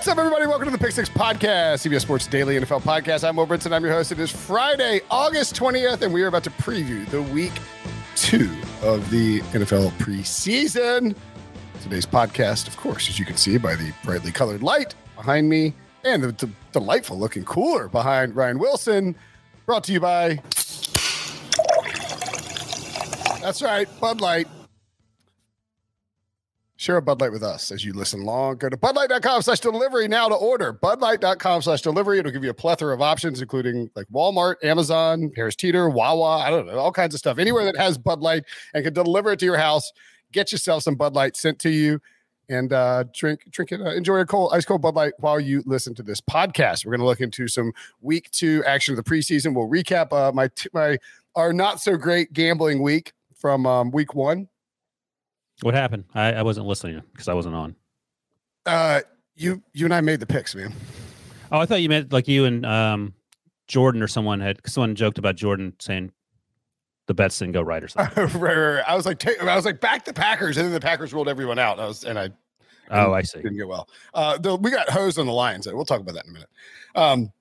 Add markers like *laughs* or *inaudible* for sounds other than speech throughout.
What's up, everybody? Welcome to the Pick Six Podcast, CBS Sports Daily NFL Podcast. I'm Will Brinson. I'm your host. It is Friday, August 20th, and we are about to preview the week two of the NFL preseason. Today's podcast, of course, as you can see by the brightly colored light behind me and the, the delightful looking cooler behind Ryan Wilson, brought to you by. That's right, Bud Light. Share a Bud Light with us as you listen long. Go to budlight.com slash delivery now to order. Budlight.com slash delivery. It'll give you a plethora of options, including like Walmart, Amazon, Harris Teeter, Wawa, I don't know, all kinds of stuff. Anywhere that has Bud Light and can deliver it to your house, get yourself some Bud Light sent to you and uh, drink drink it. Uh, enjoy a cold, ice cold Bud Light while you listen to this podcast. We're going to look into some week two action of the preseason. We'll recap uh, my t- my our not so great gambling week from um, week one. What happened? I, I wasn't listening because I wasn't on. Uh, you you and I made the picks, man. Oh, I thought you meant like you and um, Jordan or someone had someone joked about Jordan saying the bets didn't go right or something. *laughs* right, right, right. I was like, ta- I was like, back the Packers, and then the Packers ruled everyone out. And I was, and I, oh, I see. didn't get well. Uh, the, we got hosed on the Lions. We'll talk about that in a minute. Um,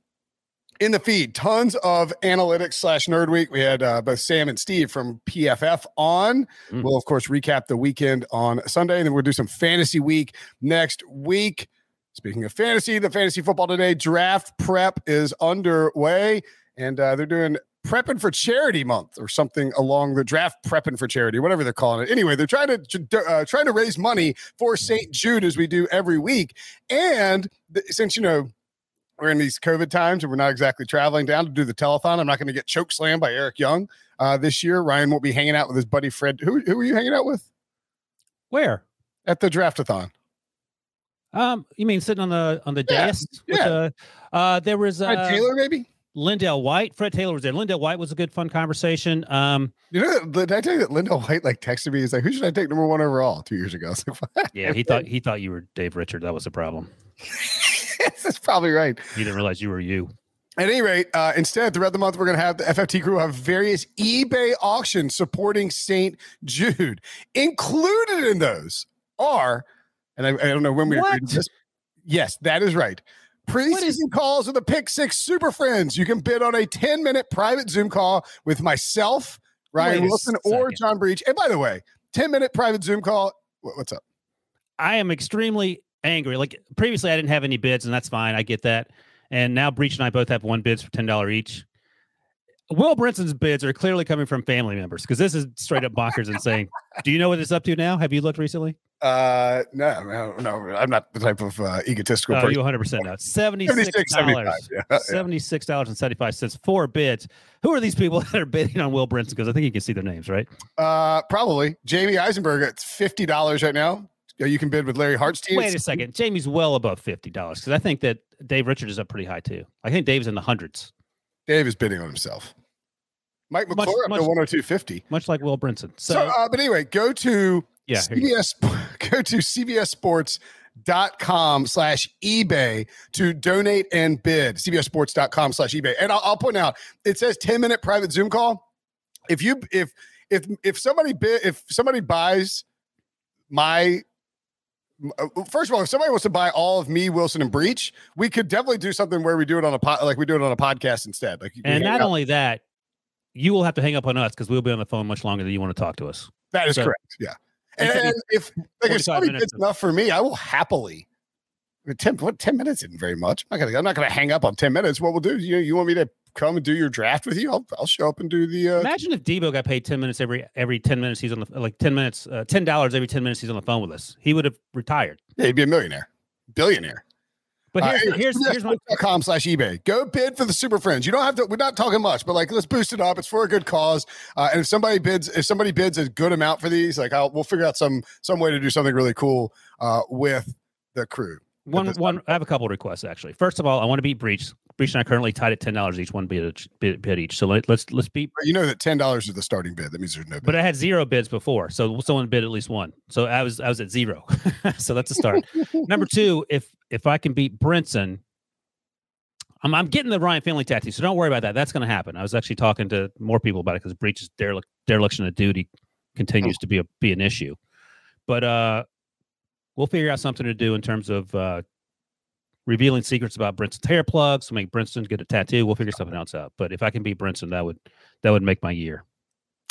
in the feed, tons of analytics slash nerd week. We had uh, both Sam and Steve from PFF on. Mm. We'll of course recap the weekend on Sunday, and then we'll do some fantasy week next week. Speaking of fantasy, the fantasy football today draft prep is underway, and uh, they're doing prepping for charity month or something along the draft prepping for charity, whatever they're calling it. Anyway, they're trying to uh, trying to raise money for St. Jude as we do every week, and since you know we're in these COVID times and we're not exactly traveling down to do the telethon. I'm not going to get choke slammed by Eric Young uh, this year. Ryan won't be hanging out with his buddy Fred. Who who are you hanging out with Where? at the draftathon? Um, you mean sitting on the on the Yeah? With yeah. the, uh, there was Fred uh, Taylor, maybe. LenDale White. Fred Taylor was there. LenDale White was a good, fun conversation. Um, You know, did I tell you that LenDale White like texted me? He's like, "Who should I take number one overall?" Two years ago. *laughs* Like, yeah, he thought *laughs* he thought you were Dave Richard. That was the problem. *laughs* That's probably right. You didn't realize you were you. At any rate, uh, instead, throughout the month, we're going to have the FFT crew have various eBay auctions supporting St. Jude. Included in those are, and I, I don't know when we agreed to this. Yes, that is right. Preseason calls with the Pick Six Super Friends. You can bid on a 10 minute private Zoom call with myself, Ryan Wait a Wilson, or. John Breech. And by the way, 10 minute private Zoom call. What's up? I am extremely angry. Like previously, I didn't have any bids, and that's fine. I get that. And now Breech and I both have one bids for ten dollar each. Will Brinson's bids are clearly coming from family members because this is straight up bonkers and saying, *laughs* "Do you know what it's up to now? Have you looked recently?" Uh, no, no, no, I'm not the type of uh, egotistical Oh, person. you 100 percent know. Seventy six 76, 75, dollars. Seventy six dollars and seventy five cents. Four bids. Who are these people *laughs* that are bidding on Will Brinson? Because I think you can see their names, right? Uh, probably Jamey Eisenberg. It's fifty dollars right now. You can bid with Larry Hartstein. Wait a second. Jamey's well above fifty dollars because I think that Dave Richard is up pretty high too. I think Dave's in the hundreds, Dave is bidding on himself. Mike Much- McClure up much- to one hundred two fifty. much like Will Brinson. So, So, uh, but anyway, go to yeah, here you go. CBS. *laughs* Go to cbssports.com slash eBay to donate and bid. cbssports.com slash eBay. And I'll, I'll point out it says ten minute private Zoom call. If you if if if somebody bid if somebody buys my Uh, first of all, if somebody wants to buy all of me, Wilson, and Breech, we could definitely do something where we do it on a pod, like we do it on a podcast instead. Like, and not only that, you will have to hang up on us because we'll be on the phone much longer than you want to talk to us. that is so- correct. Yeah, and, And if like if somebody of- enough for me, I will happily. I mean, Ten what ten minutes isn't very much. I'm not gonna I'm not gonna hang up on ten minutes. What we'll do? You you want me to come and do your draft with you? I'll I'll show up and do the. Uh, Imagine if Debo got paid ten minutes every every ten minutes he's on the like ten minutes uh, ten dollars every ten minutes he's on the phone with us. He would have retired. yeah, he'd be a millionaire, billionaire. But Uh, here's here's here's my com slash eBay. Go bid for the Super Friends. You don't have to. We're not talking much, but like let's boost it up. It's for a good cause. Uh, and if somebody bids, if somebody bids a good amount for these, like I'll we'll figure out some some way to do something really cool uh, with the crew. one one. I have a couple requests actually. First of all, I want to beat Breech. Breech and I currently tied at ten dollars each, one bid, each- bid bid each. So let, let's let's beat. You know that ten dollars is the starting bid. That means there's no bid. But I had zero bids before, so someone bid at least one. So I was I was at zero. *laughs* so that's a start. Number *laughs* two, if if I can beat Brinson, I'm I'm getting the Ryan Finley tattoo, so don't worry about that. That's going to happen. I was actually talking to more people about it because Breech's derelict, dereliction of duty continues to be a be an issue. But uh, we'll figure out something to do in terms of uh, revealing secrets about Brinson's hair plugs to make Brinson get a tattoo. We'll figure something else out. But if I can beat Brinson, that would that would make my year.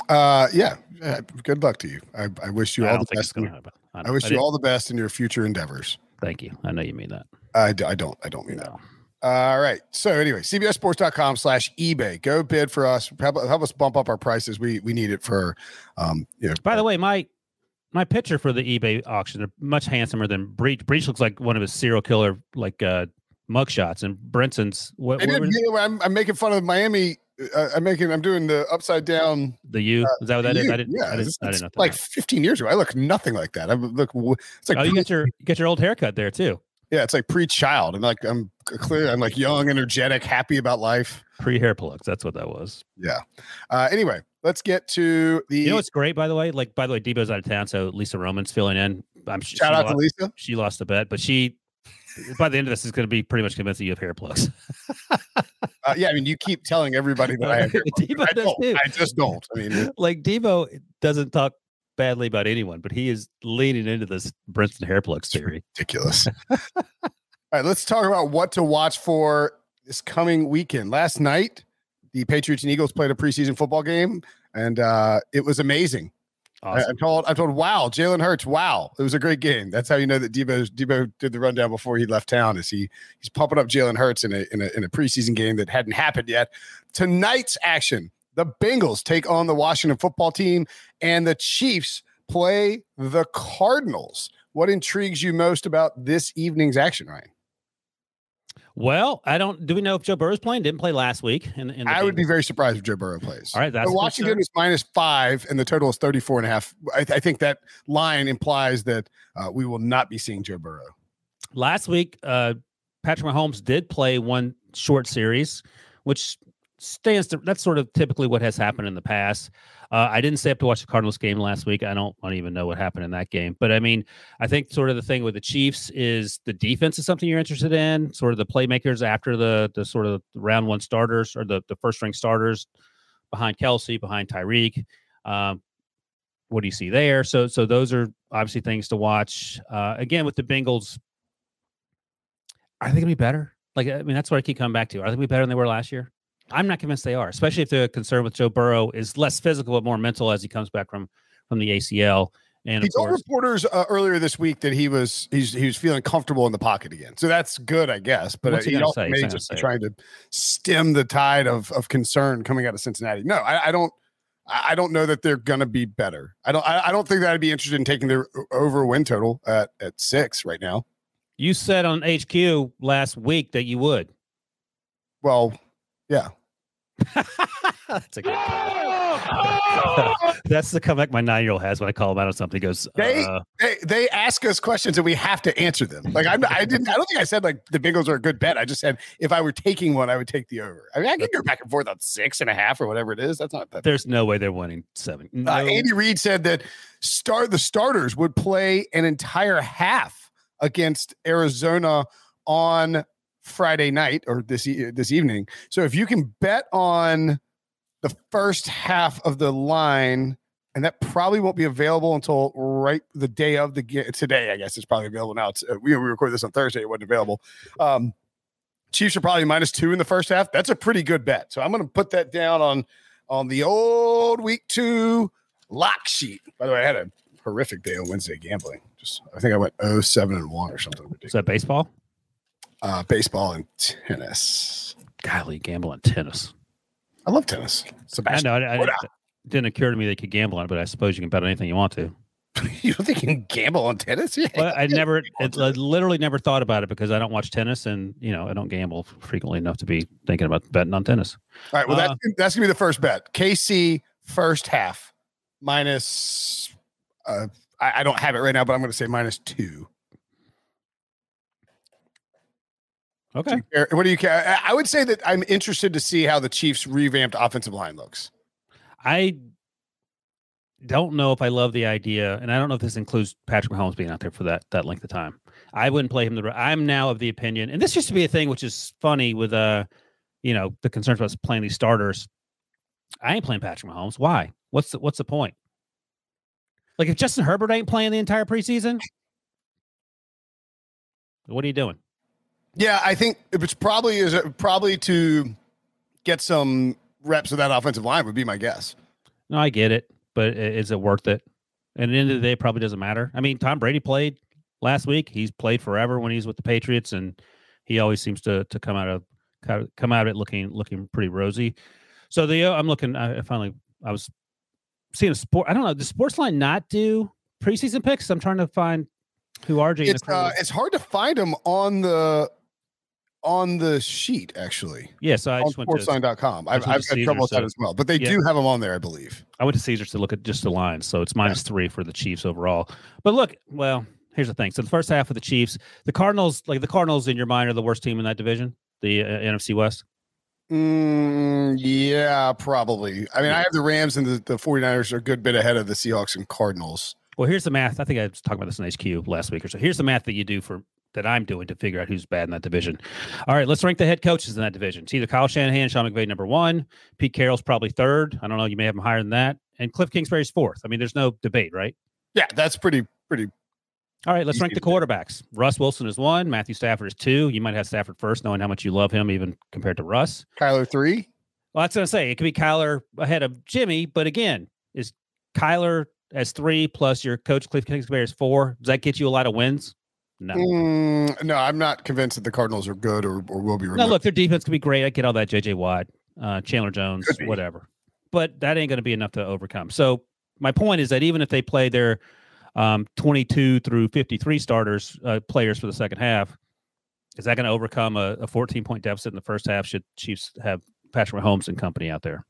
uh, yeah. Uh, good luck to you. I, I wish you I all the best. in-. I know. wish you all the best in your future endeavors. Thank you. I know you mean that. I, d- I don't. I don't mean that. All right. So anyway, cbsports.com slash eBay. Go bid for us. Help, help us bump up our prices. We we need it for um you know By the way, my my picture for the eBay auction are much handsomer than Breech. Breech looks like one of his serial killer like uh mugshots, and Brinson's what, what did, you know, I'm, I'm making fun of Miami. Uh, I'm making. I'm doing the upside down. the U is that what that is? I didn't. Yeah, I didn't, it's, I didn't like 15 years ago. I look nothing like that. I look. It's like oh, you get your you got your old haircut there too. yeah. It's like pre-child. I'm like I'm clear. I'm like young, energetic, happy about life. Pre hair plugs. That's what that was. Yeah. Uh, anyway, let's get to the You know what's great, by the way? Like, by the way, Debo's out of town, so Lisa Roman's filling in. I'm shout she out lost, to Lisa. she lost a bet, but she by the end of this is going to be pretty much convinced that you have hair plugs. *laughs* Uh, yeah, I mean, you keep telling everybody that I have. hair plugs. I don't. I just don't. I mean, like Debo doesn't talk badly about anyone, but he is leaning into this Brinson hair plugs theory. ridiculous. *laughs* All right, let's talk about what to watch for this coming weekend. Last night, the Patriots and Eagles played a preseason football game, and uh, it was amazing. I, Awesome. I'm told, I'm told, wow, Jalen Hurts, wow, it was a great game. That's how you know that Debo Debo did the rundown before he left town. Is he he's pumping up Jalen Hurts in a, in a in a preseason game that hadn't happened yet. Tonight's action: the Bengals take on the Washington Football Team, and the Chiefs play the Cardinals. What intrigues you most about this evening's action, Ryan? Well, I don't. Do we know if Joe Burrow's playing? Didn't play last week. In, in the I would be very surprised if Joe Burrow plays. All right. That's Washington is minus five, and the total is 34 and a half. I, I think that line implies that uh, we will not be seeing Joe Burrow. last week. Uh, Patrick Mahomes did play one short series, which stands to. That's sort of typically what has happened in the past. Uh, I didn't stay up to watch the Cardinals game last week. I don't, I don't even know what happened in that game. But I mean, I think sort of the thing with the Chiefs is the defense is something you're interested in. Sort of the playmakers after the the sort of round one starters or the the first string starters behind Kelce, behind Tyreek. Um, what do you see there? So so those are obviously things to watch. Uh, again, with the Bengals, they going to be better? Like I mean, that's what I keep coming back to. Are they going to be better than they were last year? I'm not convinced they are, especially if the concern with Joe Burrow is less physical but more mental as he comes back from from the ACL. And He told course, reporters uh, earlier this week that he was he's he was feeling comfortable in the pocket again. So that's good, I guess. But uh, he he gonna also may just be say it. trying to stem the tide of of concern coming out of Cincinnati. No, I, I don't. I I don't know that they're going to be better. I don't. I, I don't think that I'd be interested in taking their over win total at at six right now. you said on HQ last week that you would. Well, yeah. *laughs* That's a good. *laughs* That's the comeback my nine year old has when I call him out on something. He goes, They- uh, They, they ask us questions and we have to answer them. Like I'm, I didn't. I don't think I said like the Bengals are a good bet. I just said if I were taking one, I would take the over. I mean, I can go back and forth on six and a half or whatever it is. That's not that. "There's no way they're winning seven. No. Uh, Andy Reid said that star the starters would play an entire half against Arizona on Friday night or this e- this evening. So if you can bet on the first half of the line, and that probably won't be available until right the day of the today. I guess it's probably available now. Uh, we we record this on Thursday. It wasn't available. Um, Chiefs are probably minus two in the first half. That's a pretty good bet. So I'm going to put that down on on the old week two lock sheet. By the way, I had a horrific day on Wednesday gambling. Just I think I went 07 and 1 or something Is that baseball? Uh, baseball and tennis. Golly, gambling tennis. I love tennis. I Sebastian. know. I, I, it didn't occur to me they could gamble on it, but I suppose you can bet on anything you want to. *laughs* you don't think you can gamble on tennis? Yeah. Well, I never, it, I literally never thought about it because I don't watch tennis and you know I don't gamble frequently enough to be thinking about betting on tennis. All right. Well, uh, that's that's gonna be the first bet. KC first half minus. Uh, I, I don't have it right now, but I'm going to say minus two. Okay. Do what do you care? I would say that I'm interested to see how the Chiefs' revamped offensive line looks. I don't know if I love the idea, and I don't know if this includes Patrick Mahomes being out there for that that length of time. I wouldn't play him. The I'm now of the opinion, and this used to be a thing, which is funny with uh, you know, the concerns about playing these starters. I ain't playing Patrick Mahomes. Why? What's the, what's the point? Like if Justin Herbert ain't playing the entire preseason, what are you doing? Yeah, I think it's probably is probably to get some reps of that offensive line would be my guess. No, I get it, but is it worth it? And at the end of the day, it probably doesn't matter. I mean, Tom Brady played last week. He's played forever when he's with the Patriots, and he always seems to to come out of come out of it looking looking pretty rosy. So the I'm looking. I finally I was seeing a sport. I don't know. The sports line not do preseason picks? I'm trying to find who RJ. It's uh, it's hard to find them on the on the sheet actually. Yeah, so I just went sportsline.com. I've, I've had trouble with that as well, but they yeah. do have them on there, I believe. I went to Caesars to look at just the lines, so it's minus yeah. three for the Chiefs overall. But look, well, here's the thing. So the first half of the Chiefs, the Cardinals, like the Cardinals in your mind, are the worst team in that division, the uh, NFC West. Mm, yeah, probably. I mean, yeah. I have the Rams and the, the 49ers are a good bit ahead of the Seahawks and Cardinals. Well, here's the math. I think I was talking about this in HQ last week or so. Here's the math that you do for that I'm doing to figure out who's bad in that division. All right, let's rank the head coaches in that division. It's either Kyle Shanahan, Sean McVay, number one. Pete Carroll's probably third. I don't know. You may have him higher than that. And Cliff Kingsbury's fourth. I mean, there's no debate, right? Yeah, that's pretty, pretty. All right, let's rank the quarterbacks. Russ Wilson is one. Matthew Stafford is two. You might have Stafford first, knowing how much you love him, even compared to Russ. Kyler three. Well, that's gonna say. It could be Kyler ahead of Jimmy, but again, is Kyler as three plus your coach Cliff Kingsbury is four? Does that get you a lot of wins? No. Mm, no, I'm not convinced that the Cardinals are good or, or will be. Removed. No, look, their defense could be great. I get all that. JJ Watt, uh, Chandler Jones, whatever. But that ain't going to be enough to overcome. So my point is that even if they play their um, 22 through 53 starters uh, players for the second half, is that going to overcome a, a 14 point deficit in the first half? Should Chiefs have Patrick Mahomes and company out there?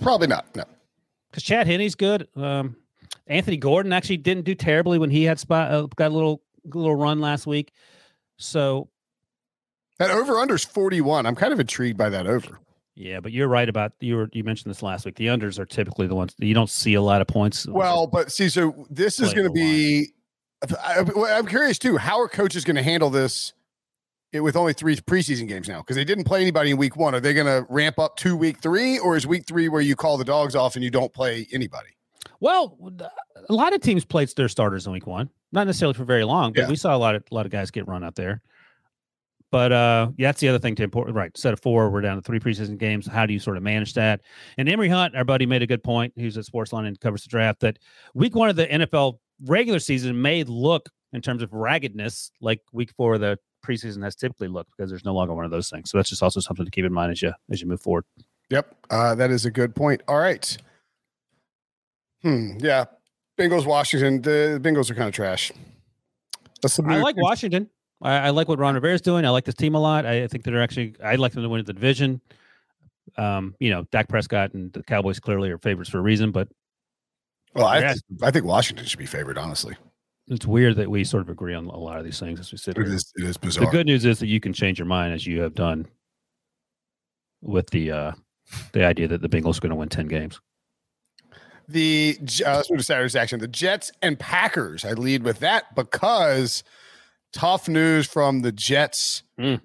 probably not. No, because Chad Henne's good. Um, Anthony Gordon actually didn't do terribly when he had spot uh, got a little little run last week. So that over under is 41. I'm kind of intrigued by that over. Yeah, but you're right about you were you mentioned this last week. The unders are typically the ones you don't see a lot of points. Well, but see, so this is going to be. I, I'm curious too. How are coaches going to handle this with only three preseason games now? Because they didn't play anybody in week one. Are they going to ramp up to week three, or is week three where you call the dogs off and you don't play anybody? Well, a lot of teams played their starters in week one, not necessarily for very long, but yeah. we saw a lot of a lot of guys get run out there. But uh, yeah, that's the other thing to important. Right, set of four, we're down to three preseason games. How do you sort of manage that? And Emory Hunt, our buddy, made a good point. He's at Sportsline and covers the draft. That week one of the NFL regular season may look in terms of raggedness like week four of the preseason has typically looked because there's no longer one of those things. So that's just also something to keep in mind as you as you move forward. Yep, uh, that is a good point. All right. Hmm. Yeah. Bengals, Washington. The Bengals are kind of trash. I like Washington. I, I, like what Ron Rivera is doing. I like this team a lot. I think they're actually. I'd like them to win the division. Um, you know, Dak Prescott and the Cowboys clearly are favorites for a reason, but well, I th- I think Washington should be favored. Honestly, it's weird that we sort of agree on a lot of these things as we sit it here. Is, it is bizarre. The good news is that you can change your mind as you have done with the uh the idea that the Bengals are going to win ten games the uh, let's move to Saturday's action. The Jets and Packers. I lead with that because tough news from the Jets. Mm.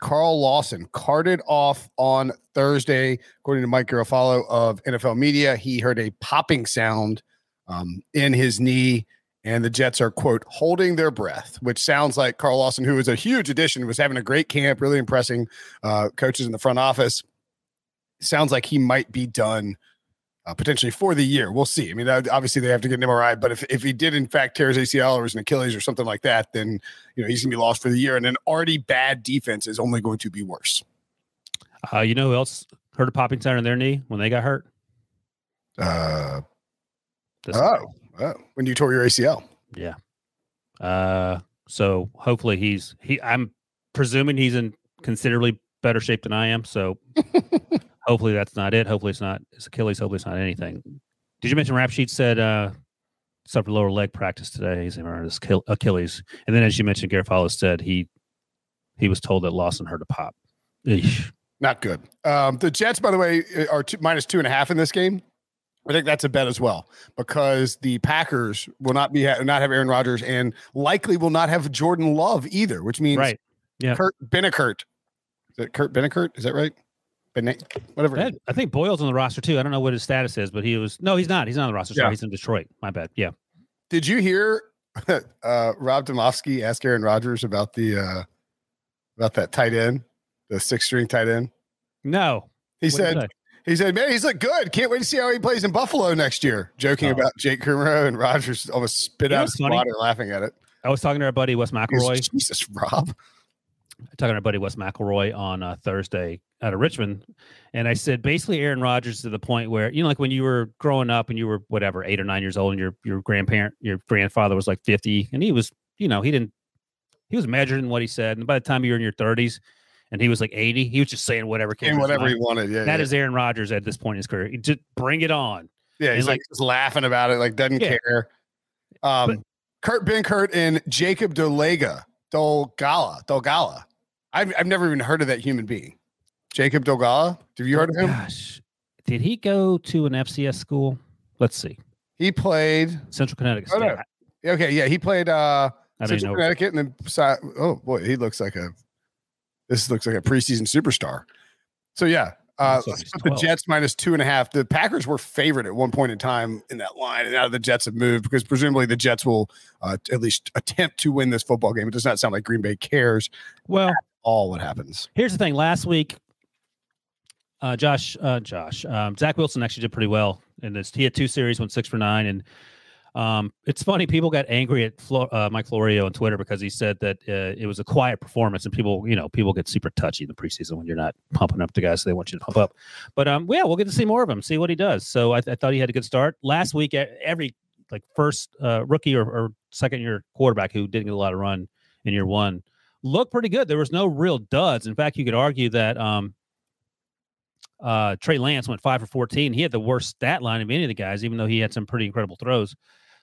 Carl Lawson carted off on Thursday, according to Mike Garafolo of NFL Media. He heard a popping sound um, in his knee, and the Jets are quote holding their breath, which sounds like Carl Lawson, who was a huge addition, was having a great camp, really impressing uh, coaches in the front office. Sounds like he might be done uh, potentially for the year. We'll see. I mean, obviously they have to get an MRI, but if, if he did in fact tear his ACL or his Achilles or something like that, then you know he's gonna be lost for the year. And an already bad defense is only going to be worse. Uh, you know who else heard a popping sound in their knee when they got hurt? Uh, This- oh, oh, when you tore your ACL. Yeah. Uh, so hopefully he's he. I'm presuming he's in considerably better shape than I am. So *laughs* hopefully that's not it. Hopefully it's not it's Achilles. Hopefully it's not anything. Did you mention Rap Sheet said uh suffered lower leg practice today? He's his Achil- Achilles. And then as you mentioned, Garafolo said he he was told that Lawson hurt a pop. Eesh. Not good. Um, the Jets, by the way, are two, minus two and a half in this game. I think that's a bet as well because the Packers will not be ha- not have Aaron Rodgers and likely will not have Jordan Love either, which means Right. Yeah. Kurt Bennickert. Is it Kurt Bennickert? Is that right? Benne- whatever. I think Boyle's on the roster too. I don't know what his status is, but he was no, he's not. He's not on the roster. Sorry, he's in Detroit. My bad. Yeah. Did you hear *laughs* uh, Rob Demovsky ask Aaron Rodgers about the uh, about that tight end, the six string tight end? No. He What said he said, "Man, he's look good. Can't wait to see how he plays in Buffalo next year." Joking Oh. about Jake Kumerow and Rodgers almost spit You out his water laughing at it. I was talking to our buddy Wes McElroy. Jesus, Rob. talking to our buddy Wes McElroy on uh, Thursday out of Richmond, and I said basically Aaron Rodgers to the point where you know, like when you were growing up and you were whatever eight or nine years old, and your your grandparent, your grandfather was like fifty, and he was, you know, he didn't, he was measured in what he said, and by the time you were in your thirties, and he was like eighty, he was just saying whatever came. And whatever he wanted. Yeah. That yeah. is Aaron Rodgers at this point in his career. He Just bring it on. yeah. He's like, like- just laughing about it, like doesn't Yeah. care. Um But- Kurt Benkert and Jacob Dolega. Dolgala. Dolgala. I've I've never even heard of that human being. Jacob Dolgala. Have you heard of him? Gosh, did he go to an FCS school? Let's see, He played Central Connecticut Oh, no. okay, yeah, he played uh Central. Connecticut, and then oh boy, he looks like a this looks like a preseason superstar. So yeah, uh, Looks let's put the Jets minus two and a half. The Packers were favored at one point in time in that line, and now the Jets have moved because presumably the Jets will uh, at least attempt to win this football game. It does not sound like Green Bay cares Well, all what happens. Here's the thing. Last week, uh, Josh, uh, Josh, um, Zach Wilson actually did pretty well in this. He had two series, went six for nine, and um, it's funny. People got angry at Flo- uh, Mike Florio on Twitter because he said that uh, it was a quiet performance, and people, you know, people get super touchy in the preseason when you're not pumping up the guys so they want you to pump up. But um, yeah, we'll get to see more of him, see what he does. So I, I thought he had a good start last week. Every like first uh, rookie or, or second year quarterback who didn't get a lot of run in year one looked pretty good. There was no real duds. In fact, you could argue that um, uh, Trey Lance went five for 14. He had the worst stat line of any of the guys, even though he had some pretty incredible throws.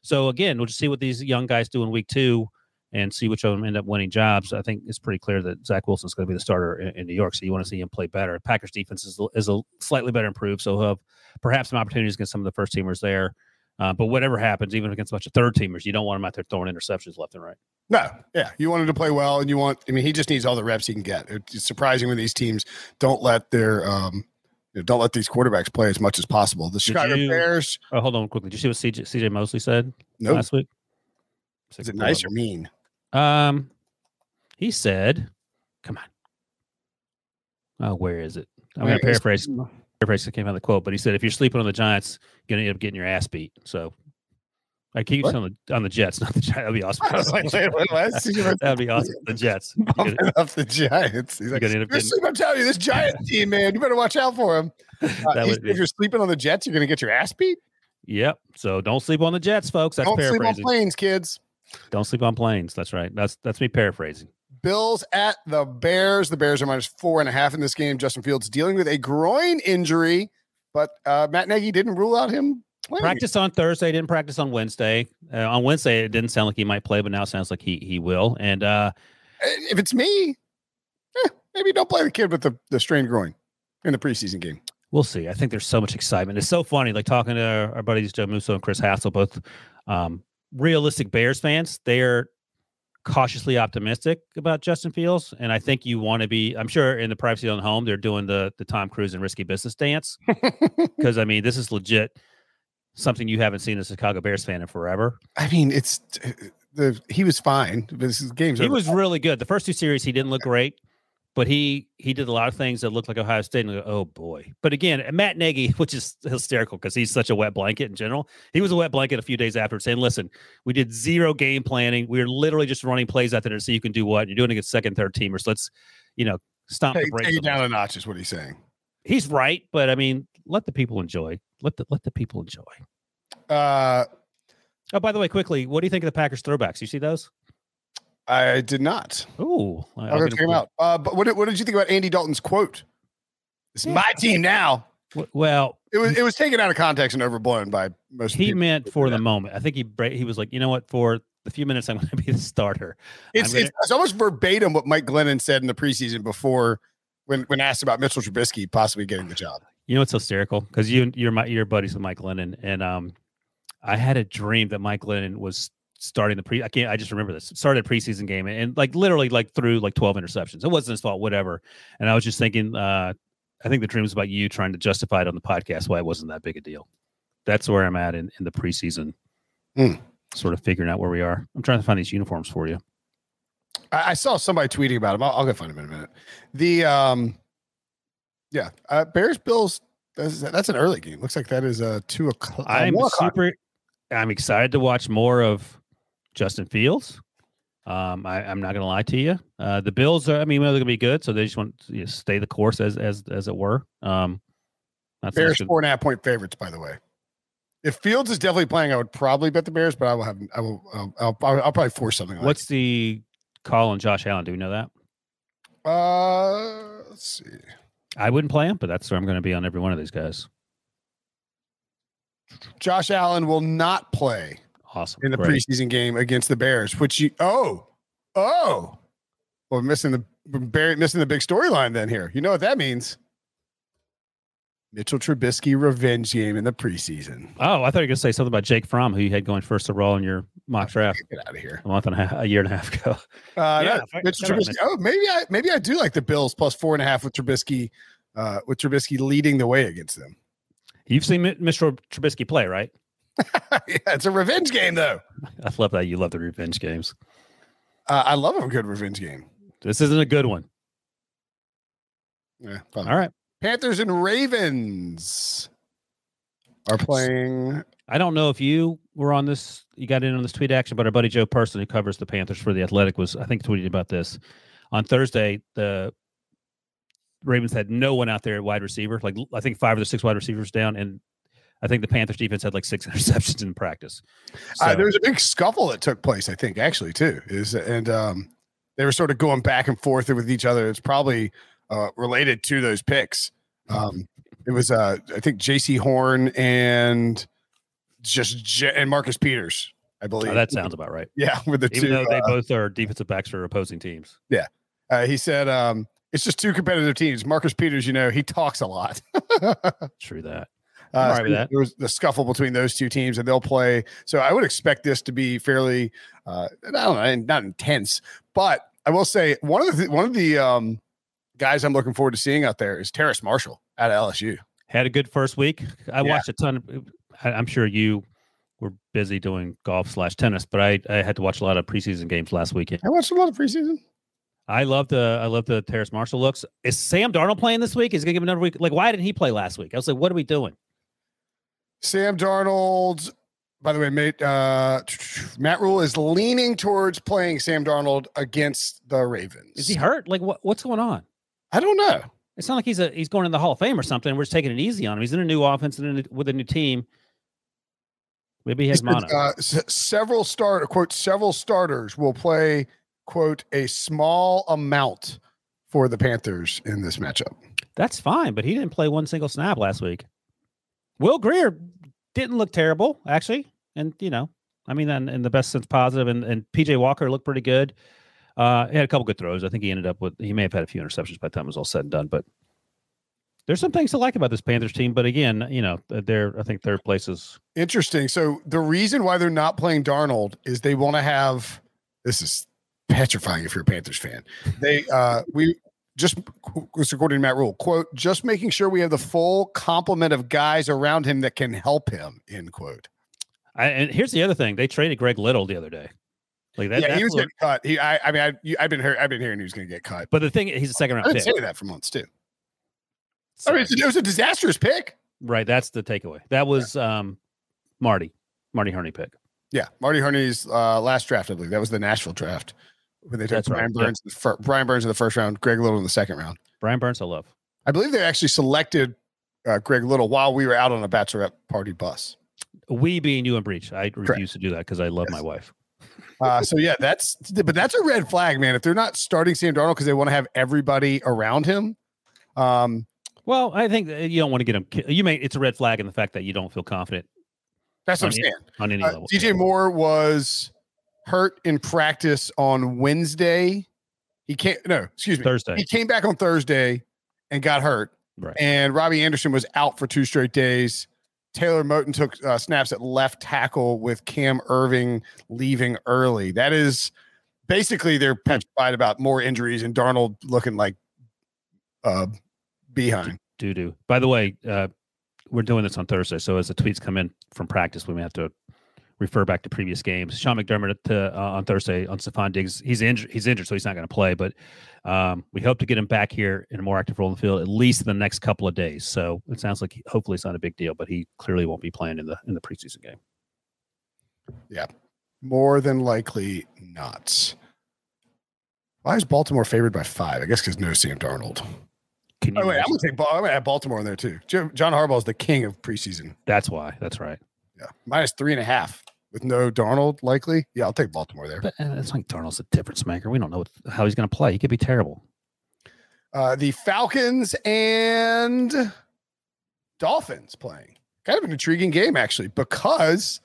So again, we'll just see what these young guys do in week two and see which of them end up winning jobs. I think it's pretty clear that Zach Wilson's going to be the starter in, in New York. So you want to see him play better. Packers defense is, is a slightly better improved. So he'll have perhaps some opportunities against some of the first teamers there. Uh, but whatever happens, even against a bunch of third teamers, you don't want him out there throwing interceptions left and right. No, yeah, you want him to play well, and you want. I mean, he just needs all the reps he can get. It's surprising when these teams don't let their um, you know, don't let these quarterbacks play as much as possible. The Chicago you- Bears. Oh, hold on quickly. Did you see what CJ, CJ Mosley said No, last week? is it nice or mean? Um, he said, "Come on." Oh, where is it? I'm going to paraphrase. Paraphrase that came out of the quote, but he said, "If you're sleeping on the Giants, you're going to end up getting your ass beat." So, I keep What? on the on the Jets, *laughs* not the Giants. That'd be awesome. *laughs* I was like, wait, wait, what? *laughs* That'd be awesome. The Jets. Bumping up the Giants. He's like, gonna end up "You're getting- sleeping- I'm telling you, this Giant team, man, you better watch out for him. Uh, be... If you're sleeping on the Jets, you're going to get your ass beat. Yep. So don't sleep on the Jets, folks. That's Don't sleep on planes, kids. don't sleep on planes. That's right. That's that's me paraphrasing. Bills at the Bears. The Bears are minus four and a half in this game. Justin Fields dealing with a groin injury, but uh, Matt Nagy didn't rule out him. Practice on Thursday. Didn't practice on Wednesday. Uh, on Wednesday, it didn't sound like he might play, but now it sounds like he he will. And uh, If it's me, eh, maybe don't play the kid with the, the strained groin in the preseason game. We'll see. I think there's so much excitement. It's so funny, like talking to our, our buddies Joe Musso and Chris Hassel, both um, realistic Bears fans. They're cautiously optimistic about Justin Fields, and I think you want to be. I'm sure in the privacy of the home, they're doing the the Tom Cruise and risky business dance *laughs* because I mean, this is legit something you haven't seen as a Chicago Bears fan in forever. I mean, it's the he was fine. This is game's He over. was really good. The first two series, he didn't look great, but he he did a lot of things that looked like Ohio State. And oh boy! But again, Matt Nagy, *laughs* which is hysterical because he's such a wet blanket in general. He was a wet blanket a few days after saying, "Listen, we did zero game planning. We were literally just running plays out there to see you can do what. You're doing against second, third teamers. Let's, you know, stomp take, the brakes." take it down this." a notch is what he's saying. He's right, but I mean, let the people enjoy. Let the let the people enjoy. Uh, Oh, by the way, quickly, what do you think of the Packers throwbacks? You see those? I did not. Ooh, I'll go check them out. Uh, but what did, what did you think about Andy Dalton's quote? It's Yeah. my team now. Well, It was it was taken out of context and overblown by most. he meant for the moment. I think he he was like, you know what? For the few minutes I'm going to be the starter. It's, gonna- it's it's almost verbatim what Mike Glennon said in the preseason before when when asked about Mitchell Trubisky possibly getting the job. You know what's hysterical? Because you you're my you're buddies with Mike Glennon, and um, I had a dream that Mike Glennon was starting the pre. I can't. I just remember this. Started a preseason game and, and like literally like threw like twelve interceptions. It wasn't his fault, whatever. And I was just thinking. uh I think the dream was about you trying to justify it on the podcast why it wasn't that big a deal. That's where I'm at in, in the preseason, Hmm. sort of figuring out where we are. I'm trying to find these uniforms for you. I, I saw somebody tweeting about him. I'll, I'll go find him in a minute. The um, yeah, uh, Bears Bills. That's, that's an early game. Looks like that is uh two o'clock. uh, I'm o'clock. super. I'm excited to watch more of Justin Fields. Um, I, I'm not going to lie to you. Uh, the Bills are. I mean, they're going to be good, so they just want to you know, stay the course as as as it were. Um, Bears four and a half point favorites. By the way, if Fields is definitely playing, I would probably bet the Bears, but I will have I will I'll, I'll, I'll, I'll probably force something. on What's the call on Josh Allen? Do we know that? uh? Let's see. I wouldn't play him, but that's where I'm going to be on every one of these guys. Josh Allen will not play Awesome. in the Great. preseason game against the Bears, which you oh oh well missing the missing the big storyline then here. You know what that means? Mitchell Trubisky revenge game in the preseason. Oh, I thought you were going to say something about Jake Fromm, who you had going first overall in your mock draft Get out of here. a month and a, half, a year and a half ago. *laughs* Uh, Yeah, no, if I- Mitchell shout out Trubisky. Oh, maybe I maybe I do like the Bills plus four and a half with Trubisky, uh, with Trubisky leading the way against them. You've seen Mr. Trubisky play, right? *laughs* yeah, it's a revenge game though. *laughs* I love that you love the revenge games. Uh, I love a good revenge game. This isn't a good one. Yeah, fun. All right. Panthers and Ravens are playing. I don't know if you were on this, you got in on this tweet action, but our buddy Joe Person, who covers the Panthers for the Athletic, was I think tweeting about this on Thursday. The Ravens had no one out there at wide receiver, like I think five of the six wide receivers down, and I think the Panthers defense had like six *laughs* interceptions in practice. Uh, there was a big scuffle that took place, I think, actually, too. Is and um, they were sort of going back and forth with each other. It's probably uh, related to those picks. Um, it was, uh, I think, Jaycee Horn and just and Marcus Peters, I believe. Oh, that sounds about right. yeah, with the Even two. though they uh, both are defensive backs for opposing teams. Yeah, uh, he said, um, "It's just two competitive teams." Marcus Peters, you know, he talks a lot. *laughs* True that. Uh, right so that. There was the scuffle between those two teams, and they'll play. So I would expect this to be fairly, uh, I don't know, not intense, but I will say one of the one of the um, guys I'm looking forward to seeing out there is Terrace Marshall at LSU. Had a good first week. I Yeah. watched a ton of. I, I'm sure you were busy doing golf slash tennis, but I, I had to watch a lot of preseason games last weekend. I watched a lot of preseason. I love the I love the Terrace Marshall looks. Is Sam Darnold playing this week? Is he gonna give another week? Like, why didn't he play last week? I was like, what are we doing? Sam Darnold. By the way, mate, uh, Matt Rhule is leaning towards playing Sam Darnold against the Ravens. Is he hurt? Like, what what's going on? I don't know. It's not like he's a he's going in the Hall of Fame or something. We're just taking it easy on him. He's in a new offense and in a, with a new team. Maybe he has mono. uh, several start quote several starters will play quote a small amount for the Panthers in this matchup. That's fine, but he didn't play one single snap last week. Will Grier didn't look terrible, actually. And, you know, I mean, in, in the best sense, positive. And, and PJ Walker looked pretty good. Uh, he had a couple good throws. I think he ended up with, he may have had a few interceptions by the time it was all said and done. But there's some things to like about this Panthers team. But again, you know, they're, I think third place is, Interesting. So the reason why they're not playing Darnold is they want to have this is petrifying if you're a Panthers fan. They uh we just according to Matt Rhule, quote, just making sure we have the full complement of guys around him that can help him, end quote. I, and here's the other thing. They traded Greg Little the other day. Like that. yeah, he was getting cut. He I I mean I, I've been heard, I've been hearing he was gonna get cut. but the thing, is he's a second round. I've been pick. saying that for months too. I mean, it's- it was a disastrous pick. right. That's the takeaway. That was um, Marty, Marty Hurney pick. Yeah, Marty Hurney's uh, last draft, I believe that was the Nashville draft, where they took That's right, Brian yeah. Burns, in the fir- Brian Burns in the first round, Greg Little in the second round. Brian Burns, I love. I believe they actually selected uh, Greg Little while we were out on a bachelorette party bus. We being you and Breech. I refuse Correct. to do that because I love yes. my wife. Uh, so yeah, that's but that's a red flag, man. If they're not starting Sam Darnold because they want to have everybody around him. Um, well, I think you don't want to get him. You may it's a red flag in the fact that you don't feel confident. That's what I'm saying. On any uh, level, DJ Moore was hurt in practice on Wednesday. He can't. No, excuse me. Thursday. He came back on Thursday and got hurt. Right. And Robbie Anderson was out for two straight days. Taylor Moton took uh, snaps at left tackle with Cam Erving leaving early. That is basically they're petrified about more injuries and Darnold looking like uh behind. Doo doo. By the way, uh, we're doing this on Thursday, so as the tweets come in from practice, we may have to refer back to previous games. Sean McDermott to, uh, on Thursday on Stefon Diggs. He's injured. He's injured, so he's not going to play. But um, we hope to get him back here in a more active role in the field at least in the next couple of days. So it sounds like he, hopefully it's not a big deal, but he clearly won't be playing in the in the preseason game. Yeah, more than likely not. Why is Baltimore favored by five? I guess because no Sam Darnold. Can you oh, wait, I'm gonna take. I'm gonna add Baltimore in there too. John Harbaugh is the king of preseason. That's why. That's right. Yeah, minus three and a half with no Darnold likely. Yeah, I'll take Baltimore there. But uh, it's like Darnold's a difference maker. We don't know what, how he's going to play. He could be terrible. Uh, the Falcons and Dolphins playing. Kind of an intriguing game actually because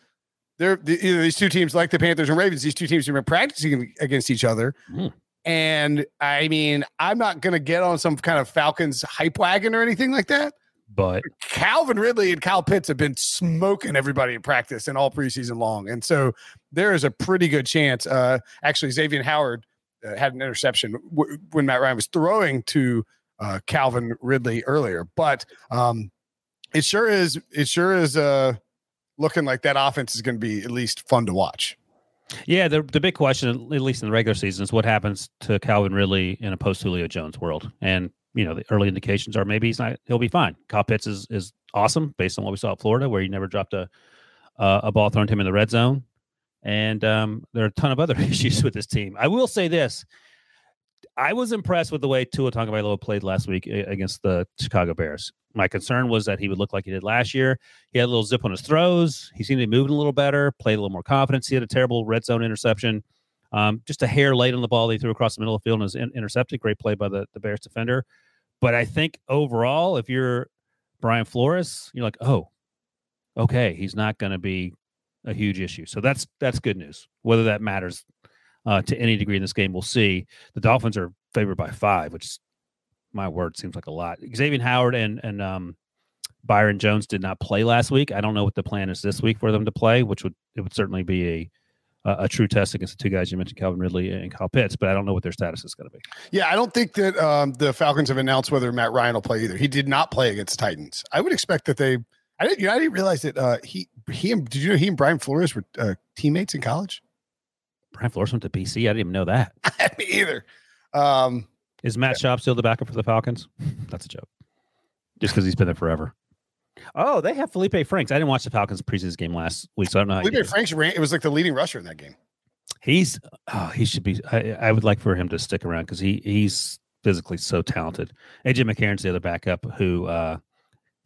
they're the, you know, these two teams like the Panthers and Ravens. These two teams have been practicing against each other. Mm. And I mean, I'm not going to get on some kind of Falcons hype wagon or anything like that. But Calvin Ridley and Kyle Pitts have been smoking everybody in practice and all preseason long. And so there is a pretty good chance. Uh, actually, Xavier Howard uh, had an interception w- when Matt Ryan was throwing to uh, Calvin Ridley earlier. But um, it sure is. It sure is uh, looking like that offense is going to be at least fun to watch. Yeah, the the big question, at least in the regular season, is what happens to Calvin Ridley in a post Julio Jones world. And you know, the early indications are maybe he's not he'll be fine. Kyle Pitts is is awesome based on what we saw at Florida, where he never dropped a uh, a ball thrown to him in the red zone. And um, there are a ton of other *laughs* issues with this team. I will say this: I was impressed with the way Tua Tagovailoa played last week against the Chicago Bears. My concern was that he would look like he did last year. He had a little zip on his throws. He seemed to be moving a little better, played a little more confidence. He had a terrible red zone interception. Um, just a hair late on the ball they threw across the middle of the field and was in- intercepted. Great play by the, the Bears defender. But I think overall, if you're Brian Flores, you're like, oh, okay, he's not going to be a huge issue. So that's that's good news. Whether that matters uh, to any degree in this game, we'll see. The Dolphins are favored by five, which is my word seems like a lot. Xavier Howard and and um, Byron Jones did not play last week. I don't know what the plan is this week for them to play, which would it would certainly be a a true test against the two guys you mentioned, Calvin Ridley and Kyle Pitts, but I don't know what their status is going to be. Yeah, I don't think that um, the Falcons have announced whether Matt Ryan will play either. He did not play against the Titans. I would expect that they. I didn't. You know, I didn't realize that uh, he he and did you know he and Brian Flores were uh, teammates in college. Brian Flores went to BC. I didn't even know that. *laughs* Me either. Um, is Matt yeah. Schaub still the backup for the Falcons? *laughs* That's a joke. Just because he's been there forever. Oh, they have Felipe Franks. I didn't watch the Falcons preseason game last week, so I don't know. Felipe Franks ran. It was like the leading rusher in that game. He's oh, he should be. I, I would like for him to stick around because he he's physically so talented. AJ McCarron's the other backup who uh,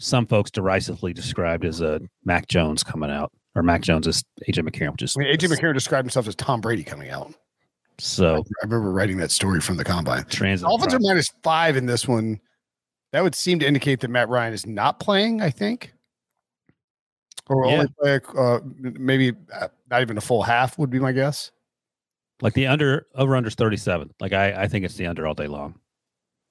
some folks derisively described as a Mac Jones coming out, or Mac Jones is AJ McCarron, which is I mean, AJ McCarron described himself as Tom Brady coming out. So I remember writing that story from the combine. Transit Dolphins are minus five in this one. That would seem to indicate that Matt Ryan is not playing. I think or yeah. only play uh, maybe uh, not even a full half would be my guess. Like the under over under thirty seven. Like I I think it's the under all day long.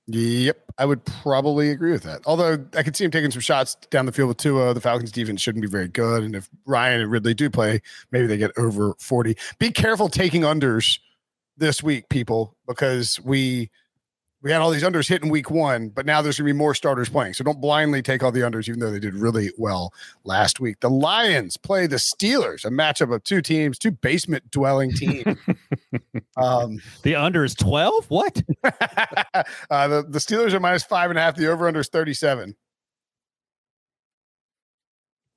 Yep, I would probably agree with that. Although I could see him taking some shots down the field with Tua. The Falcons defense shouldn't be very good, and if Ryan and Ridley do play, maybe they get over forty. Be careful taking unders this week, people, because we we had all these unders hitting week one, but now there's going to be more starters playing. So don't blindly take all the unders, even though they did really well last week. The Lions play the Steelers, a matchup of two teams, two basement dwelling teams. *laughs* um, the under is 12? What? *laughs* uh, the, the Steelers are minus five and a half. The over under is 37.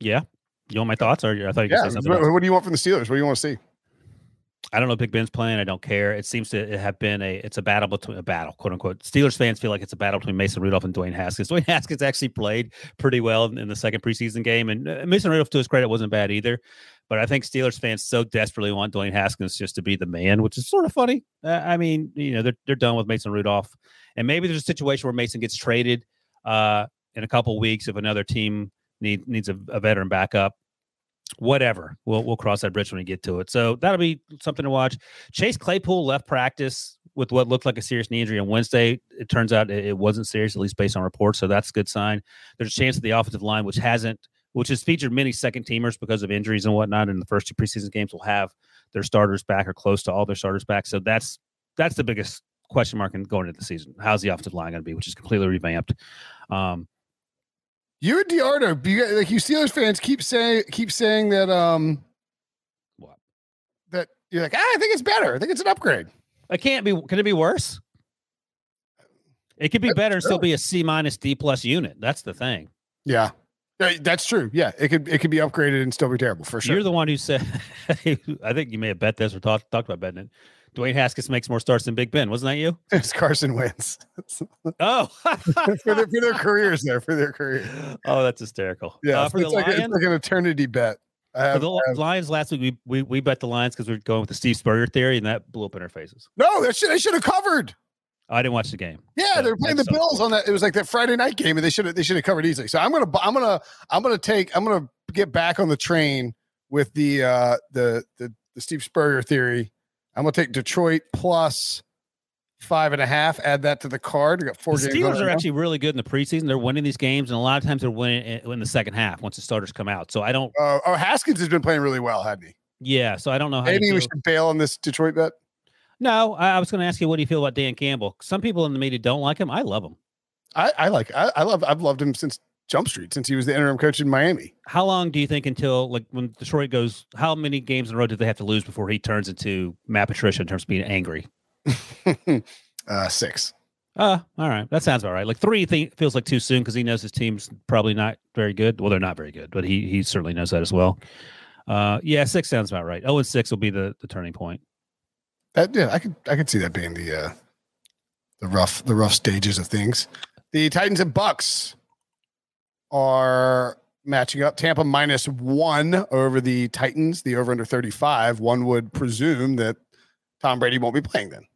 Yeah. You want my thoughts? Or I thought you yeah. What, what do you want from the Steelers? What do you want to see? I don't know. Big Ben's playing. I don't care. It seems to have been a it's a battle between a battle, quote unquote. Steelers fans feel like it's a battle between Mason Rudolph and Dwayne Haskins. *laughs* Dwayne Haskins actually played pretty well in the second preseason game, and uh, Mason Rudolph, to his credit, wasn't bad either. But I think Steelers fans so desperately want Dwayne Haskins just to be the man, which is sort of funny. Uh, I mean, you know, they're they're done with Mason Rudolph, and maybe there's a situation where Mason gets traded uh, in a couple weeks if another team need, needs a, a veteran backup whatever. We'll we'll cross that bridge when we get to it. So that'll be something to watch. Chase Claypool left practice with what looked like a serious knee injury on Wednesday. It turns out it, wasn't serious, at least based on reports. So that's a good sign. There's a chance that the offensive line, which hasn't, which has featured many second teamers because of injuries and whatnot in the first two preseason games, will have their starters back or close to all their starters back. So that's that's the biggest question mark in going into the season. How's the offensive line going to be, which is completely revamped. Um, you and Diardo, you, like you Steelers fans keep saying keep saying that um what that you're like, ah, I think it's better. I think it's an upgrade. It can't be can it be worse? It could be that's better true. and still be a C minus D plus unit. That's the thing. Yeah. That's true. Yeah, it could it could be upgraded and still be terrible for sure. You're the one who said. *laughs* I think you may have bet this or talked talked about betting it. Dwayne Haskins makes more starts than Big Ben. Wasn't that you? *laughs* It's Carson Wentz. *laughs* oh, for, their, for their careers there, for their career. Oh, that's hysterical. Yeah, uh, for it's, the like, Lions, it's like an eternity bet. Have, for the have, Lions last week, we, we we bet the Lions because we are going with the Steve Spurrier theory, and that blew up in our faces. No, that should they should have covered. I didn't watch the game. Yeah, so they were playing the Bills on that. It was like that Friday night game, and they should have they should have covered easily. So I'm gonna I'm gonna I'm gonna take I'm gonna get back on the train with the uh the the, the Steve Spurrier theory I'm gonna take Detroit plus five and a half. Add that to the card. We got four the games. Steelers are actually really good in the preseason. They're winning these games, and a lot of times they're winning in the second half once the starters come out. So I don't. Uh, oh, Haskins has been playing really well, hadn't he? Yeah. So I don't know how. Maybe we should bail on this Detroit bet. No, I, I was going to ask you what do you feel about Dan Campbell? Some people in the media don't like him. I love him. I, I like. I, I love. I've loved him since Jump Street since he was the interim coach in Miami. How long do you think until like when Detroit goes? How many games in a row do they have to lose before he turns into Matt Patricia in terms of being angry? *laughs* uh, six. Uh, all right. That sounds about right. Like three th- feels like too soon because he knows his team's probably not very good. Well, they're not very good, but he he certainly knows that as well. Uh, yeah, six sounds about right. Oh, and six will be the the turning point. That yeah, I could I could see that being the uh the rough the rough stages of things. The Titans and Bucks are matching up. Tampa minus one over the Titans, the over under 35. One would presume that Tom Brady won't be playing then.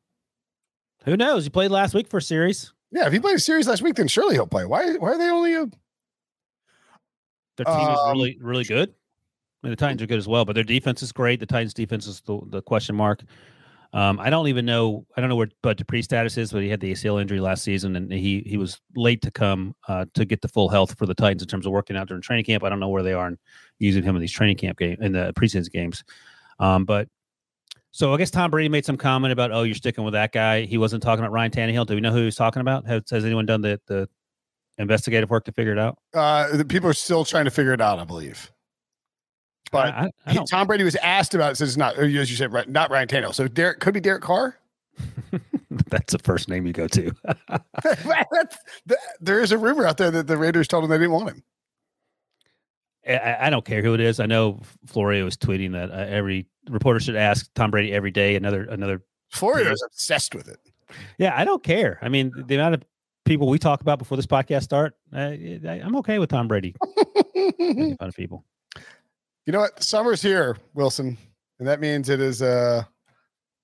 Who knows? He played last week for a series. Yeah, if he played a series last week, then surely he'll play. Why why are they only a their team um, is really, really good. I mean, the Titans are good as well, but their defense is great. The Titans defense is the, the question mark. Um, I don't even know. I don't know where Bud Dupree status is, but he had the ACL injury last season, and he he was late to come uh, to get the full health for the Titans in terms of working out during training camp. I don't know where they are in using him in these training camp game in the preseason games. Um, but so I guess Tom Brady made some comment about, oh, you're sticking with that guy. He wasn't talking about Ryan Tannehill. Do we know who he's talking about? Has, has anyone done the the investigative work to figure it out? Uh, the people are still trying to figure it out. I believe. But I, I he, Tom Brady was asked about it. Says not as you said, right, not Ryan Tannehill. So Derek could be Derek Carr. *laughs* That's the first name you go to. *laughs* there is a rumor out there that the Raiders told him they didn't want him. I, I don't care who it is. I know Florio was tweeting that uh, every reporter should ask Tom Brady every day. Another another. Florio is obsessed with it. Yeah, I don't care. I mean, the amount of people we talk about before this podcast start, uh, I, am okay with Tom Brady. *laughs* fun of people. You know what? Summer's here, Wilson, and that means it is uh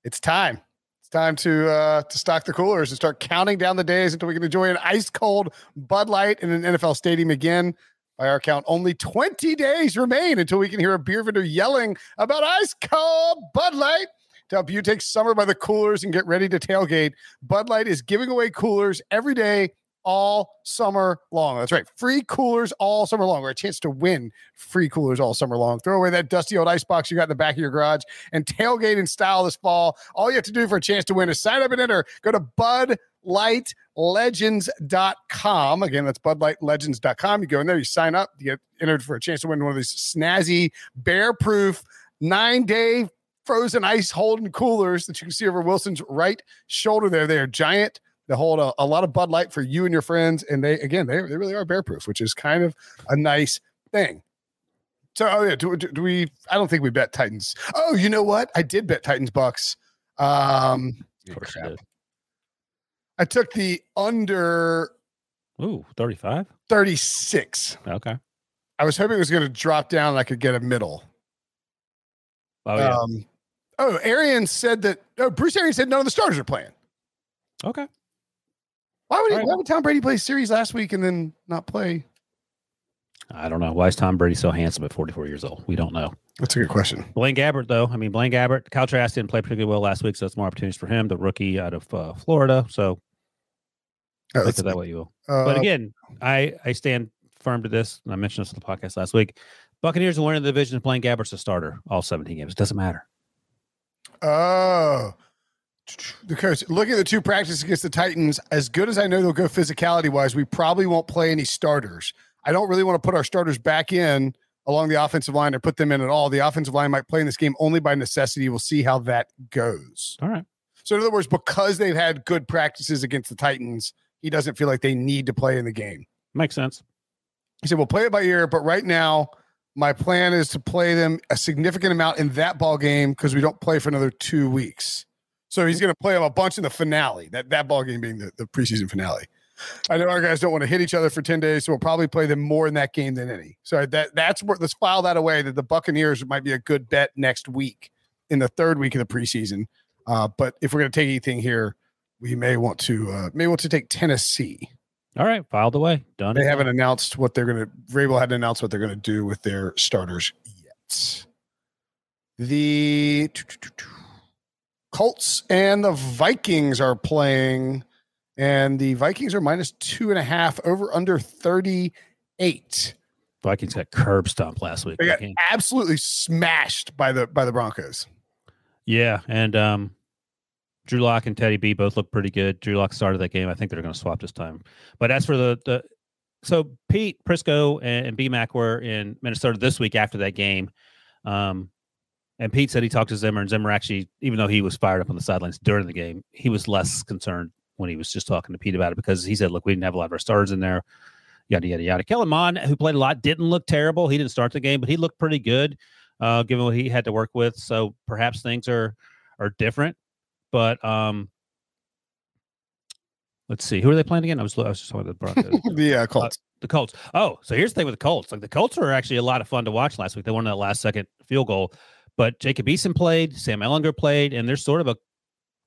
it's time. It's time to uh to stock the coolers and start counting down the days until we can enjoy an ice cold Bud Light in an NFL stadium again. By our count, only 20 days remain until we can hear a beer vendor yelling about ice cold Bud Light. To help you take summer by the coolers and get ready to tailgate, Bud Light is giving away coolers every day all summer long. That's right. Free coolers all summer long, or a chance to win free coolers all summer long. Throw away that dusty old ice box you got in the back of your garage and tailgate in style this fall. All you have to do for a chance to win is sign up and enter. Go to budlightlegends.com. Again, that's budlightlegends.com. You go in there, you sign up, you get entered for a chance to win one of these snazzy, bear proof, nine day frozen ice holding coolers that you can see over Wilson's right shoulder there. They are giant they hold a, a, lot of Bud Light for you and your friends, and they again they, they really are bear proof, which is kind of a nice thing. So, oh yeah, do, do, do we? I don't think we bet Titans. Oh, you know what? I did bet Titans Bucks. Um, Of course you crap. did. I took the under Ooh, 35? 36. Okay. I was hoping it was going to drop down and I could get a middle. Oh, yeah. Um, oh, Arian said that. Oh, Bruce Arians said none of the starters are playing. okay. Why would he, All right. why would Tom Brady play series last week and then not play? I don't know. Why is Tom Brady so handsome at 44 years old? We don't know. That's a good question. Blaine Gabbert, though. I mean, Blaine Gabbert, Kyle Trask didn't play particularly well last week, so it's more opportunities for him, the rookie out of uh, Florida. So Oh, look let's that see. way you will. Uh, But again, I I stand firm to this. And I mentioned this on the podcast last week. Buccaneers are winning the division. Blaine Gabbert's a starter all 17 games. It doesn't matter. Oh, the coach. Look at the two practices against the Titans. As good as I know they'll go physicality wise, we probably won't play any starters. I don't really want to put our starters back in along the offensive line or put them in at all. The offensive line might play in this game only by necessity. We'll see how that goes. All right. So, in other words, because they've had good practices against the Titans, he doesn't feel like they need to play in the game. Makes sense. He said, "We'll play it by ear, but right now, my plan is to play them a significant amount in that ball game because we don't play for another two weeks. So he's going to play them a bunch in the finale. That that ball game being the, the preseason finale. I know our guys don't want to hit each other for ten days, so we'll probably play them more in that game than any. So that that's where let's file that away. That the Buccaneers might be a good bet next week in the third week of the preseason. Uh, but if we're going to take anything here, we may want to uh, may want to take Tennessee. All right. Filed away. Done. They haven't announced what they're going to. Vrabel hadn't announced what they're going to do with their starters yet. The Colts and the Vikings are playing, and the Vikings are minus two and a half over under 38. Vikings got curb stomped last week. They got absolutely smashed by the by the Broncos. Yeah, and um, Drew Lock and Teddy B both look pretty good. Drew Lock started that game. I think they're going to swap this time. But as for the the, so Pete Prisco and, and B Mac were in Minnesota this week after that game. Um, and Pete said he talked to Zimmer, and Zimmer actually, even though he was fired up on the sidelines during the game, he was less concerned when he was just talking to Pete about it because he said, "Look, we didn't have a lot of our starters in there." Yada yada yada. Kellen Mond, who played a lot, didn't look terrible. He didn't start the game, but he looked pretty good uh, given what he had to work with. So perhaps things are are different. But um, let's see, who are they playing again? I was I was just talking about the Broncos, *laughs* The uh, Colts. the Colts. Oh, so here's the thing with the Colts. Like the Colts were actually a lot of fun to watch last week. They won that last second field goal, but Jacob Eason played, Sam Ehlinger played, and there's sort of a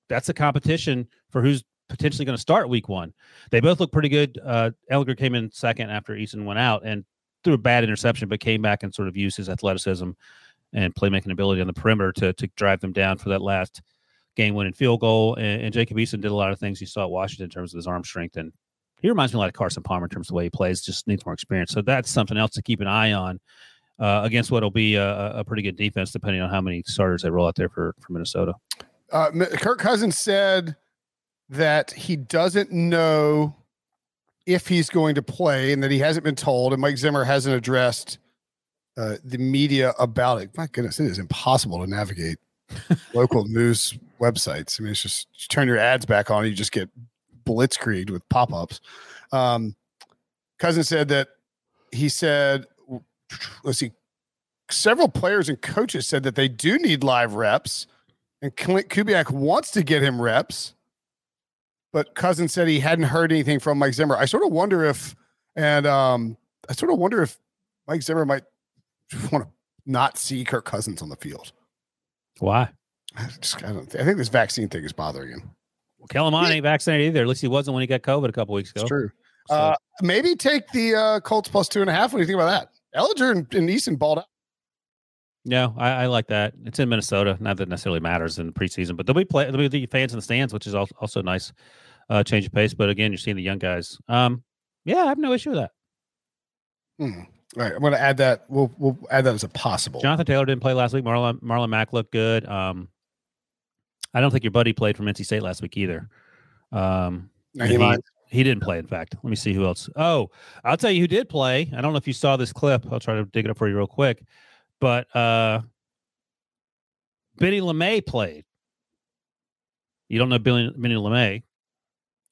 that's a competition for who's potentially going to start week one. They both look pretty good. Uh, Ehlinger came in second after Eason went out and threw a bad interception, but came back and sort of used his athleticism and playmaking ability on the perimeter to to drive them down for that last game winning field goal. And, and Jacob Eason did a lot of things you saw at Washington in terms of his arm strength. And he reminds me a lot of Carson Palmer in terms of the way he plays, just needs more experience. So that's something else to keep an eye on uh, against what will be a, a- pretty good defense, depending on how many starters they roll out there for, for Minnesota. Uh, Kirk Cousins said that he doesn't know if he's going to play and that he hasn't been told, and Mike Zimmer hasn't addressed uh, the media about it. My goodness, it is impossible to navigate *laughs* local news websites. I mean, it's just you turn your ads back on, you just get blitzkrieged with pop ups. Um, Cousins said that he said, let's see, several players and coaches said that they do need live reps and Klint Kubiak wants to get him reps, but Cousins said he hadn't heard anything from Mike Zimmer. I sort of wonder if, and um, I sort of wonder if Mike Zimmer might *laughs* want to not see Kirk Cousins on the field. Why? I just I don't. I think this vaccine thing is bothering him. Well, Kellen Mond ain't vaccinated either. At least he wasn't when he got COVID a couple weeks ago. It's true. So- Uh, maybe take the uh, Colts plus two and a half. What do you think about that? Ehlinger and, and Eason balled out. No, I, I like that. It's in Minnesota. Not that it necessarily matters in the preseason, but there'll be play. There'll be the fans in the stands, which is al- also nice. Uh, change of pace, but again, you're seeing the young guys. Um, yeah, I have no issue with that. Hmm. All right, I'm going to add that. We'll we'll add that as a possible. Jonathan Taylor didn't play last week. Marlon Marlon Mack looked good. Um, I don't think your buddy played from NC State last week either. Um, he he, didn't play. In fact, let me see who else. Oh, I'll tell you who did play. I don't know if you saw this clip. I'll try to dig it up for you real quick. But uh, Benny LeMay played. You don't know Billy, Benny LeMay.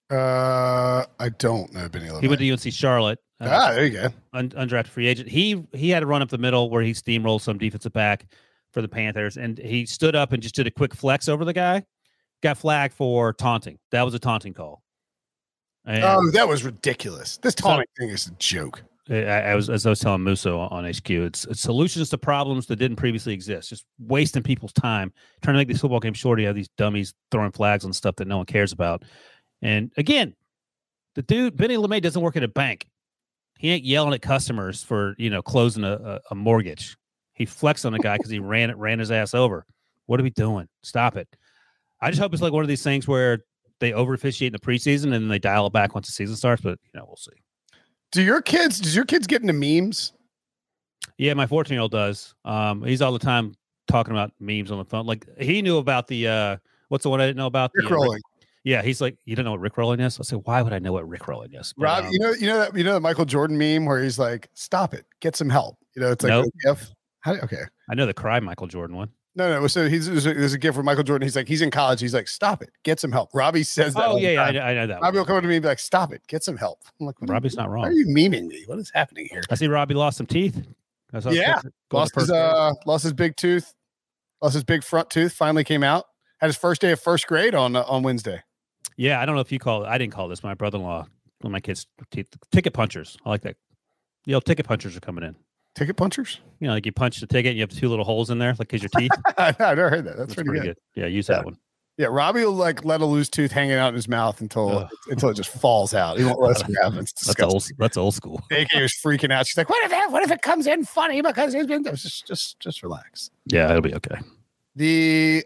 Uh, I don't know Benny. He went to UNC Charlotte. uh, ah, there you go. un- undrafted free agent. He he had a run up the middle where he steamrolled some defensive back for the Panthers, and he stood up and just did a quick flex over the guy. Got flagged for taunting. That was a taunting call. And Oh, that was ridiculous. This taunting thing is a joke. I, I was as I was telling Musso on HQ, it's, it's solutions to problems that didn't previously exist. Just wasting people's time trying to make these football games shorter. You have these dummies throwing flags on stuff that no one cares about. And again, the dude Benny LeMay doesn't work at a bank. He ain't yelling at customers for you know closing a, a, a mortgage. He flexed on a guy because he ran it ran his ass over. What are we doing? Stop it. I just hope it's like one of these things where they over officiate in the preseason and then they dial it back once the season starts. But you know, we'll see. Do your kids? Does your kids get into memes? Yeah, my 14 year old does. Um, he's all the time talking about memes on the phone. Like he knew about the uh, what's the one I didn't know about? Rick the, uh, rolling. Yeah, he's like, you don't know what Rick rolling is? I said, why would I know what Rick rolling is? But, Rob, um, you know, you know that you know the Michael Jordan meme where he's like, "Stop it, get some help." You know, it's like Nope. How, okay, I know the cry Michael Jordan one. No, no. So he's there's a, gift where Michael Jordan. He's like, he's in college. He's like, "Stop it, get some help." Robbie says that. Oh yeah, yeah, I, know- I know that. Robbie One. will come to me and be like, "Stop it, get some help." I'm like, what are, you, Robbie's not wrong. why are you memeing me? What is happening here? I see Robbie lost some teeth. Yeah, picture- going to Lost his uh, lost his big tooth, lost his big front tooth. Finally came out. Had his first day of first grade on uh, on Wednesday. yeah, I don't know if you call it. I didn't call this. My brother in law, one of my kids' teeth, ticket punchers. I like that. You know, ticket punchers are coming in. Ticket punchers. You know, like you punch the ticket, and you have two little holes in there, like because your teeth. *laughs* I've never heard that. That's, pretty, good. Yeah, use Yeah. that one. Yeah, Robbie will like let a loose tooth hanging out in his mouth until Ugh. *laughs* until it just falls out. He won't let us *laughs* grab it. It's That's old. That's old school. AK was freaking out. She's like, "What if it, what if it comes in funny because he's been just just just relax." Yeah, it'll be okay. The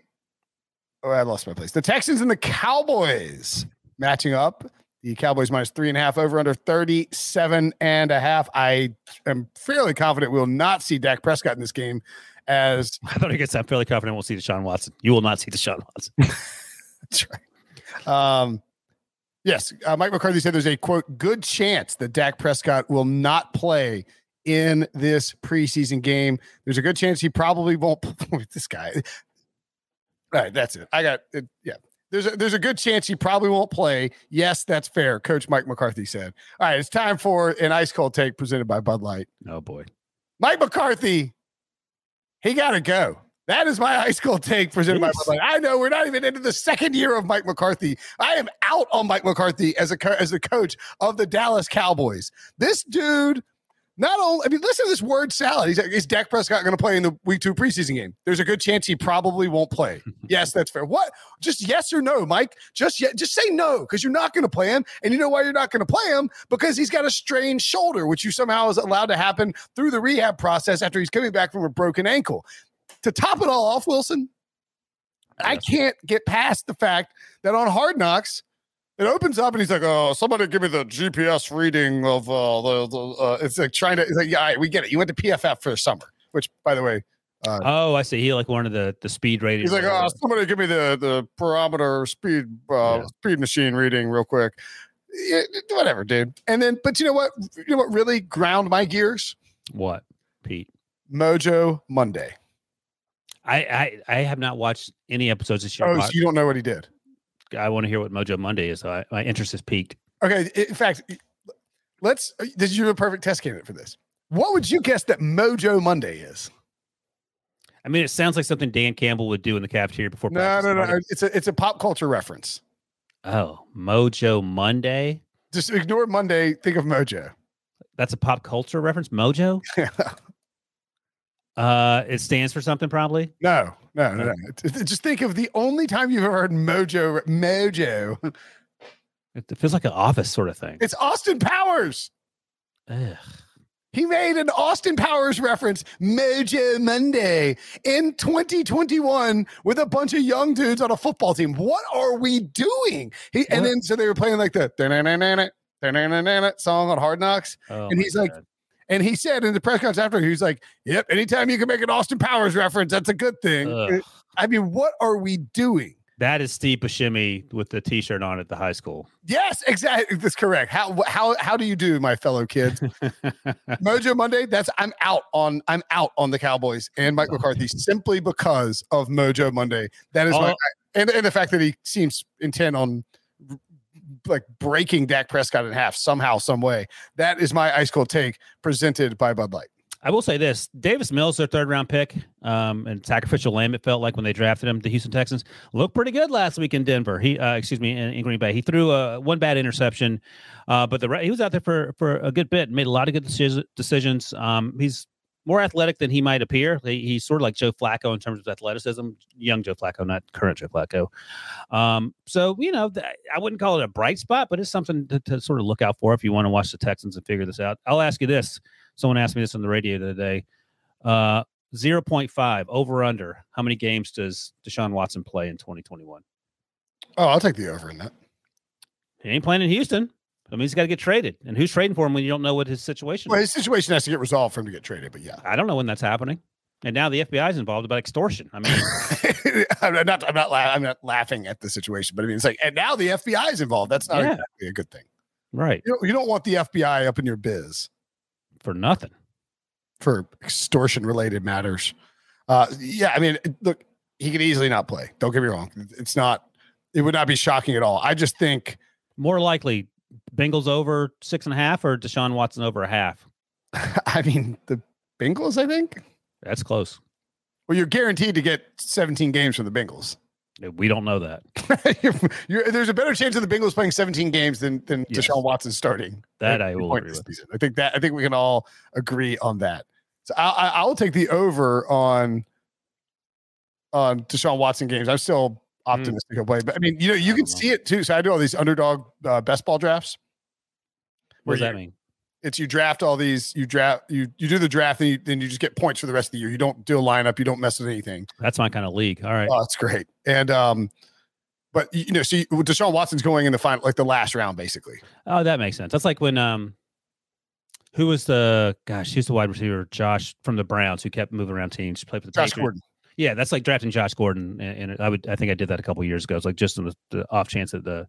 oh, I lost my place. The Texans and the Cowboys matching up. The Cowboys minus three and a half over under 37 and a half. I am fairly confident we will not see Dak Prescott in this game as *laughs* I thought I guess I'm fairly confident we'll see Deshaun Watson. You will not see Deshaun Watson. *laughs* That's right. Um, yes, uh, Mike McCarthy said there's a quote good chance that Dak Prescott will not play in this preseason game. There's a good chance he probably won't. *laughs* this guy. All right, that's it. I got it. Yeah. There's a, there's a good chance he probably won't play. Yes, that's fair. Coach Mike McCarthy said. All right, it's time for an ice cold take presented by Bud Light. Oh boy. Mike McCarthy, he got to go. That is my high school take presented by Bud Light. I know we're not even into the second year of Mike McCarthy. I am out on Mike McCarthy as a co- as the coach of the Dallas Cowboys. This dude, not only I mean, listen to this word salad. He's like, is Dak Prescott going to play in the Week Two preseason game? There's a good chance he probably won't play. *laughs* yes, that's fair. What? Just yes or no, Mike? Just yet, just say no because you're not going to play him, and you know why you're not going to play him because he's got a strained shoulder, which you somehow is allowed to happen through the rehab process after he's coming back from a broken ankle. To top it all off, Wilson, I can't get past the fact that on Hard Knocks, it opens up and he's like, "Oh, somebody give me the GPS reading of uh, the." the uh, it's like trying to. It's like, yeah, right, we get it. You went to PFF for the summer, which, by the way, uh, Oh, I see. He like one of the the speed rating. he's like, "Oh, somebody give me the the parameter speed uh, Yeah. speed machine reading real quick." Yeah, whatever, dude. And then, but you know what? You know what really ground my gears? what, Pete? Mojo Monday. I, I I have not watched any episodes this year. Oh, so you don't know what he did? I want to hear what Mojo Monday is. So I, my interest is peaked. Okay. In fact, let's. This you're a perfect test candidate for this. What would you guess that Mojo Monday is? I mean, it sounds like something Dan Campbell would do in the cafeteria before. No, practice no, no. started. It's a it's a pop culture reference. Oh, Mojo Monday. Just ignore Monday. Think of Mojo. That's a pop culture reference. Mojo. *laughs* Uh, it stands for something probably. no, no, no, no. Just think of the only time you've ever heard Mojo. Mojo. It feels like an office sort of thing. It's Austin Powers. Ugh. He made an Austin Powers reference, Mojo Monday, in 2021 with a bunch of young dudes on a football team. What are we doing? He, and then so they were playing like the song on Hard Knocks. Oh And he's like, God. And he said in the press conference after, he was like, Yep, anytime you can make an Austin Powers reference, that's a good thing. Ugh. I mean, what are we doing? that is Steve Buscemi with the T-shirt on at the high school. Yes, exactly. That's correct. How how how do you do, my fellow kids? *laughs* Mojo Monday. That's I'm out on I'm out on the Cowboys and Mike oh, McCarthy simply because of Mojo Monday. That is my oh. and and the fact that he seems intent on like breaking Dak Prescott in half somehow, some way. That is my ice cold take presented by Bud Light. I will say this: Davis Mills, their third round pick, um, and sacrificial lamb. It felt like when they drafted him, the Houston Texans looked pretty good last week in Denver. He, uh, excuse me, in, in, Green Bay, he threw a one bad interception, uh, but the he was out there for for a good bit, made a lot of good decisions. Um, he's more athletic than he might appear. He, he's sort of like Joe Flacco in terms of athleticism, young Joe Flacco, not current Joe Flacco. Um, so you know, I wouldn't call it a bright spot, but it's something to, to sort of look out for if you want to watch the Texans and figure this out. I'll ask you this Someone asked me this on the radio the other day. Uh, 0.5 over under. How many games does Deshaun Watson play in 2021? Oh, I'll take the over in that. He ain't playing in Houston. I mean, he's got to get traded. And who's trading for him when you don't know what his situation is? well, is? his situation has to get resolved for him to get traded, but yeah. I don't know when that's happening. And now the FBI is involved about extortion. I mean, *laughs* I'm not, I'm not, la- I'm not laughing at the situation, but I mean, it's like, and now the FBI is involved. That's not yeah. exactly a good thing, right? You don't, you don't want the FBI up in your biz for nothing for extortion related matters. Uh, yeah, I mean, look, he could easily not play. Don't get me wrong. It's not. It would not be shocking at all. I just think more likely Bengals over six and a half or Deshaun Watson over a half. *laughs* I mean, the Bengals. I think that's close. Well, you're guaranteed to get 17 games from the Bengals. We don't know that. *laughs* you're, you're, there's a better chance of the Bengals playing 17 games than than yes. Deshaun Watson starting. That I will agree with. I think that I think we can all agree on that. So I, I, will take the over on on Deshaun Watson games. I'm still. Optimistic mm. of play, but I mean, you know, you can know. see it too. So I do all these underdog uh, best ball drafts. What does that mean? it's you draft all these you draft you you do the draft and you, then you just get points for the rest of the year you don't do a lineup you don't mess with anything that's my kind of league all right oh that's great and um but you know see so deshaun watson's going in the final like the last round basically oh that makes sense that's like when um who was the gosh Who's the wide receiver josh from the browns who kept moving around teams played for the josh Patriots. gordon yeah that's like drafting josh gordon and, and, i would i think i did that a couple years ago it's like just in the, the off chance that the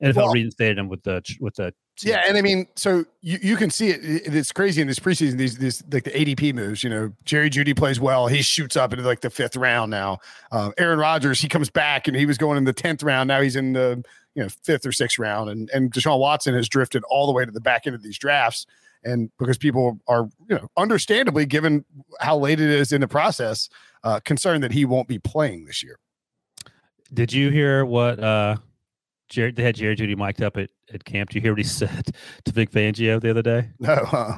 NFL well, reinstated him with the with the yeah, and I mean, so you, you can see it. It's crazy in this preseason. These these like the ADP moves. You know, Jerry Jeudy plays well. He shoots up into like the fifth round now. Uh, Aaron Rodgers he comes back and he was going in the tenth round. Now he's in the you know fifth or sixth round. And and Deshaun Watson has drifted all the way to the back end of these drafts. And because people are you know understandably given how late it is in the process, uh, concerned that he won't be playing this year. Did you hear what? uh Jared, they had Jerry Jeudy mic'd up at, at camp. Do you hear what he *laughs* said to Vic Fangio the other day? No. Huh?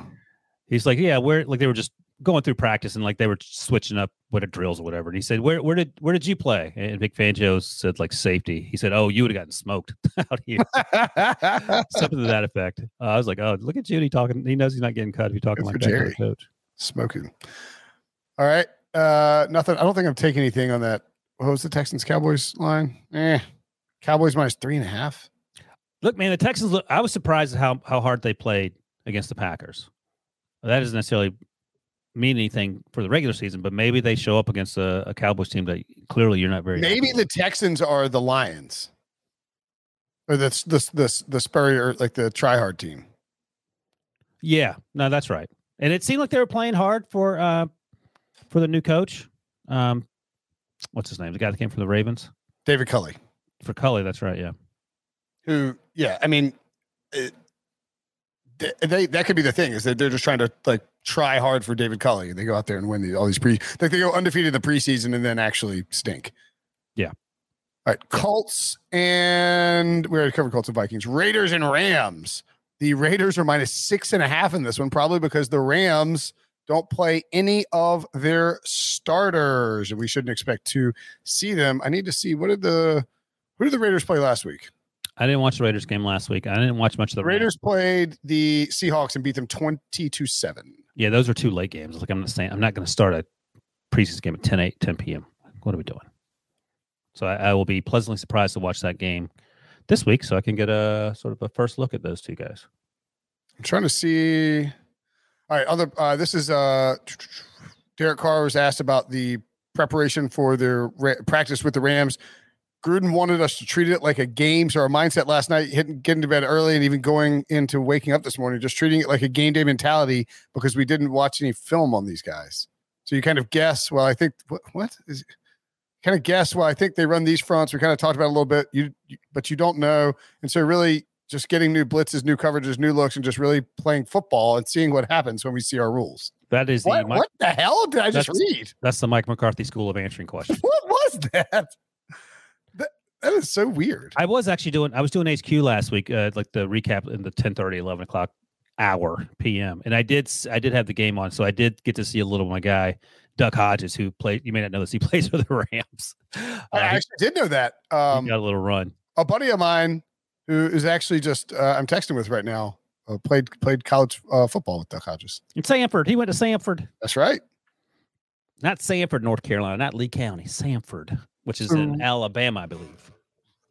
He's like, yeah, we're like they were just going through practice and like they were switching up what drills or whatever. And he said, where where did where did you play? And Vic Fangio said like safety. He said, oh, you would have gotten smoked *laughs* out here. *laughs* Something to that effect. Uh, I was like, oh, look at Jeudy talking. He knows he's not getting cut if you're talking Good like that Jerry. coach. Smoking. All right. Uh, nothing. I don't think I'm taking anything on that. What was the Texans Cowboys line? Eh, Cowboys minus three and a half. Look, man, the Texans. Look, I was surprised at how how hard they played against the Packers. That doesn't necessarily mean anything for the regular season, but maybe they show up against a, a Cowboys team that clearly you're not very. Maybe the Texans are the Lions, or the the the the Spurrier like the try hard team. Yeah, no, that's right. And it seemed like they were playing hard for uh for the new coach. Um, what's his name? The guy that came from the Ravens. David Culley. For Culley, that's right. Yeah. Who? Yeah. I mean, it, they that could be the thing is that they're just trying to like try hard for David Culley. They go out there and win the, all these pre like they go undefeated in the preseason and then actually stink. Yeah. All right, Colts and we already covered Colts and Vikings. Raiders and Rams. The Raiders are minus six and a half in this one, probably because the Rams don't play any of their starters. And we shouldn't expect to see them. I need to see what did the who did the Raiders play last week? I didn't watch the Raiders game last week. I didn't watch much of the Raiders played the Seahawks and beat them 20 to 7. Yeah, those are two late games. Like I'm not saying I'm not going to start a preseason game at 10 8 10 p.m. What are we doing? So I, I, will be pleasantly surprised to watch that game this week so I can get a sort of a first look at those two guys. I'm trying to see all right, other uh this is uh Derek Carr was asked about the preparation for their ra- practice with the Rams. Gruden wanted us to treat it like a game. So our mindset last night, hitting, getting to bed early, and even going into waking up this morning, just treating it like a game day mentality because we didn't watch any film on these guys. So you kind of guess. Well, I think what, what is kind of guess why I think they run these fronts. We kind of talked about it a little bit. You, you but you don't know, and so really just getting new blitzes, new coverages, new looks, and just really playing football and seeing what happens when we see our rules. That is What, the Mike, what the hell did I just read? that's the Mike McCarthy School of answering questions. *laughs* What was that? That, that is so weird. I was actually doing I was doing HQ last week, uh, like the recap in the 10 30, 11 o'clock hour PM. And I did I did have the game on, so I did get to see a little of my guy, Duck Hodges, who played you may not know this, he *laughs* plays for the Rams. I Uh, he- actually did know that. he Um, got a little run. a buddy of mine who is actually just uh, I'm texting with right now uh, played played college uh, football with Duck Hodges. In Samford. He went to Samford. That's right. Not Sanford, North Carolina, not Lee County, Samford, which is in Alabama, I believe.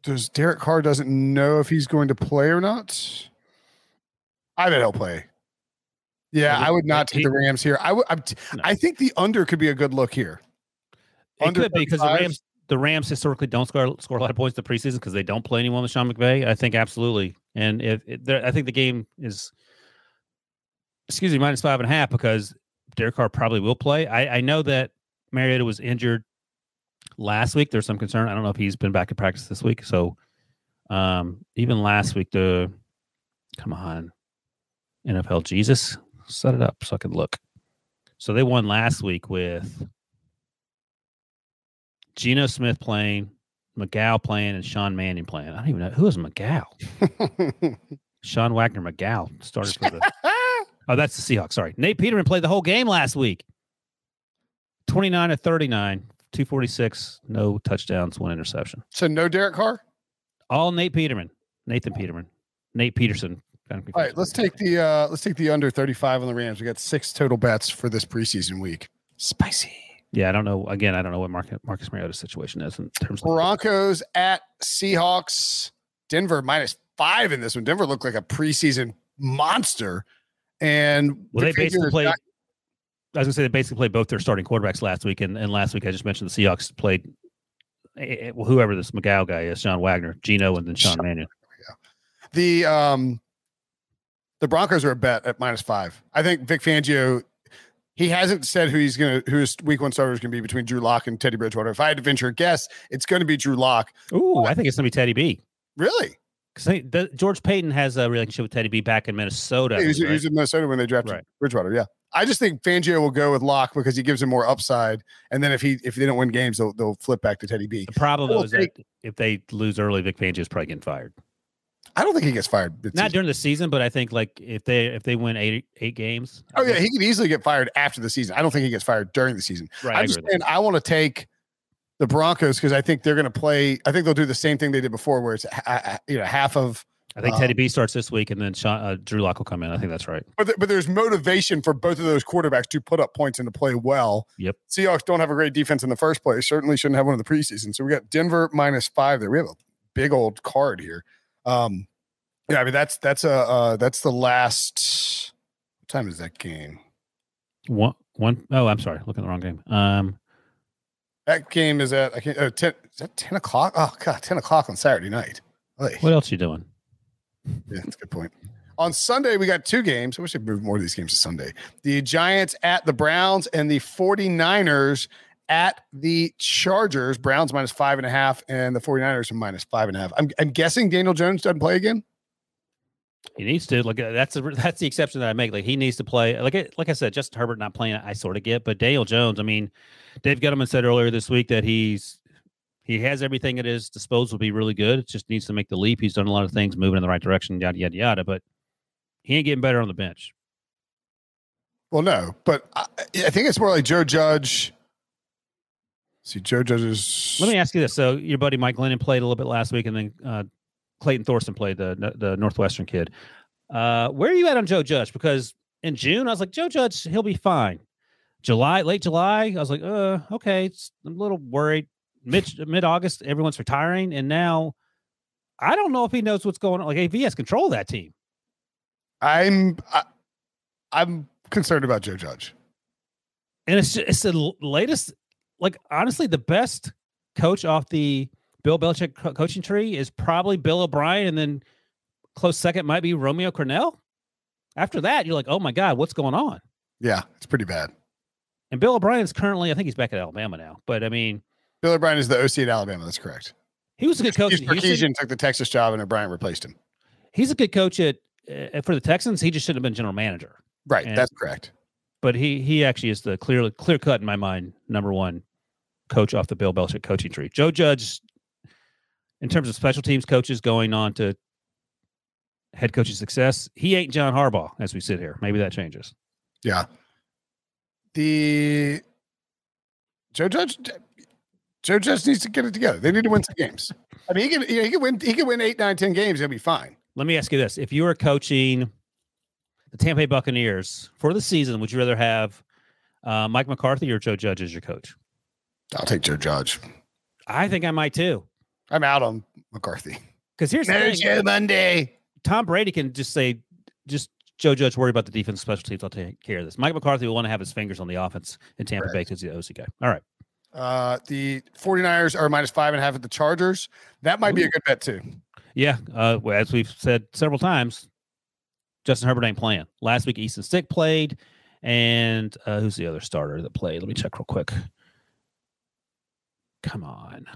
Does Derek Carr doesn't know if he's going to play or not? I bet he'll play. Yeah, Well, I would he- not take he- the Rams here. I would. I'm t- No. I think the under could be a good look here. It Under could be because the Rams the Rams historically don't score score a lot of points in the preseason because they don't play anyone with Sean McVay. I think absolutely, and if I think the game is, excuse me, minus five and a half because Derek Carr probably will play. I, I know that Mariota was injured last week. There's some concern. I don't know if he's been back in practice this week. So, um, even last week, the come on, NFL Jesus, set it up so I can look. So they won last week with Geno Smith playing, McGough playing, and Sean Mannion playing. I don't even know who is McGough. *laughs* Sean Wagner McGough started for the. *laughs* oh, that's the Seahawks. Sorry, Nate Peterman played the whole game last week. Twenty nine to thirty nine, two forty six, no touchdowns, one interception. so no Derek Carr. All Nate Peterman, Nathan Peterman, Nate Peterson. All right, let's take the uh let's take the under 35 on the Rams. We got six total bets for this preseason week. Spicy. Yeah, I don't know. Again, I don't know what Marcus, Marcus Mariota's situation is in terms of. Broncos at Seahawks. Denver minus five in this one. Denver looked like a preseason monster. And Well, they basically played. not- I was gonna say they basically played both their starting quarterbacks last week, and, and last week I just mentioned the Seahawks played eh, eh, well, whoever this McGough guy is, Sean Wagner, Geno, and then Sean Mannion. the um the Broncos are a bet at minus five. I think Vic Fangio. He hasn't said who he's gonna who his week one starter is gonna be between Drew Lock and Teddy Bridgewater. If I had to venture a guess, it's gonna be Drew Lock. Ooh, I think it's gonna be Teddy B. Really? Because George Paton has a relationship with Teddy B back in Minnesota. he, was, he was in Minnesota when they drafted Right. Bridgewater. Yeah. I just think Fangio will go with Lock because he gives him more upside. And then if he if they don't win games, they'll they'll flip back to Teddy B. the problem I will though is that if they lose early, Vic Fangio is probably getting fired. I don't think he gets fired. Not mid-season. during the season, but I think like if they if they win eight eight games. I Oh yeah, he could easily get fired after the season. I don't think he gets fired during the season. right. I I'm just saying I want to take the Broncos because I think they're going to play. I think they'll do the same thing they did before, where it's you know half of. I think Teddy B starts this week, and then Sean, uh, Drew Lock will come in. I think that's right. But, th- but there's motivation for both of those quarterbacks to put up points and to play well. Yep. Seahawks don't have a great defense in the first place. Certainly shouldn't have one in the preseason. So we got Denver minus five there. We have a big old card here. Um, yeah, I mean that's that's a uh, that's the last. What time is that game? One one oh, I'm sorry, looking at the wrong game. Um, That game is at I can't, uh, ten. Is that ten o'clock? Oh god, ten o'clock on Saturday night. What else are you doing? Yeah, that's a good point. On Sunday, we got two games. I wish they'd move more of these games to Sunday. The Giants at the Browns and the 49ers at the Chargers. Browns minus five and a half, and the 49ers are minus five and a half. I'm, I'm guessing Daniel Jones doesn't play again. He needs to like uh, that's a, that's the exception that I make. Like he needs to play. Like I- like I said, Justin Herbert not playing, I sort of get, but Daniel Jones. I mean, Dave Gettleman said earlier this week that he's he has everything at his disposal to be really good. It just needs to make the leap. He's done a lot of things, moving in the right direction, yada yada yada. But he ain't getting better on the bench. Well, no, but I, I think it's more like Joe Judge. See, Joe Judge is. Let me ask you this: So your buddy Mike Glennon played a little bit last week, and then uh, Clayton Thorson played the the Northwestern kid. Uh, where are you at on Joe Judge? Because in June I was like Joe Judge, he'll be fine. July, late July, I was like, uh, okay, I'm a little worried. Mid mid August, everyone's retiring, and now I don't know if he knows what's going on. Like he has control of that team. I'm. I, I'm concerned about Joe Judge. and it's just, it's the latest. Like honestly, the best coach off the Bill Belichick co- coaching tree is probably Bill O'Brien, and then close second might be Romeo Crennel. After that, you're like, oh my god, what's going on? Yeah, it's pretty bad. And Bill O'Brien's currently, I think he's back at Alabama now, but I mean, Bill O'Brien is the OC at Alabama. That's correct. He was a good coach. Houston. Took the Texas job, and O'Brien replaced him. He's a good coach at uh, for the Texans. He just shouldn't have been general manager. Right, And- that's correct. But he he actually is the clear clear cut in my mind number one coach off the Bill Belichick coaching tree. Joe Judge, in terms of special teams coaches going on to head coaching success, he ain't John Harbaugh as we sit here. Maybe that changes. Yeah. The Joe Judge, Joe Judge needs to get it together. They need to win some games. I mean, he can, he can win. He can win eight, nine, ten games. He'll be fine. Let me ask you this: If you were coaching the Tampa Bay Buccaneers for the season, would you rather have uh, Mike McCarthy or Joe Judge as your coach? I'll take Joe Judge. I think I might too. I'm out on McCarthy. Because here's the thing: Joe Monday. Tom Brady can just say, just Joe Judge, worry about the defense, special teams. I'll take care of this. Mike McCarthy will want to have his fingers on the offense in Tampa Bay because he's the OC guy. All right. Uh, the 49ers are minus five and a half at the Chargers. That might be a good bet too. Yeah. Uh, as we've said several times, Justin Herbert ain't playing. Last week, Easton Stick played. And uh, who's the other starter that played? Let me check real quick. Come on.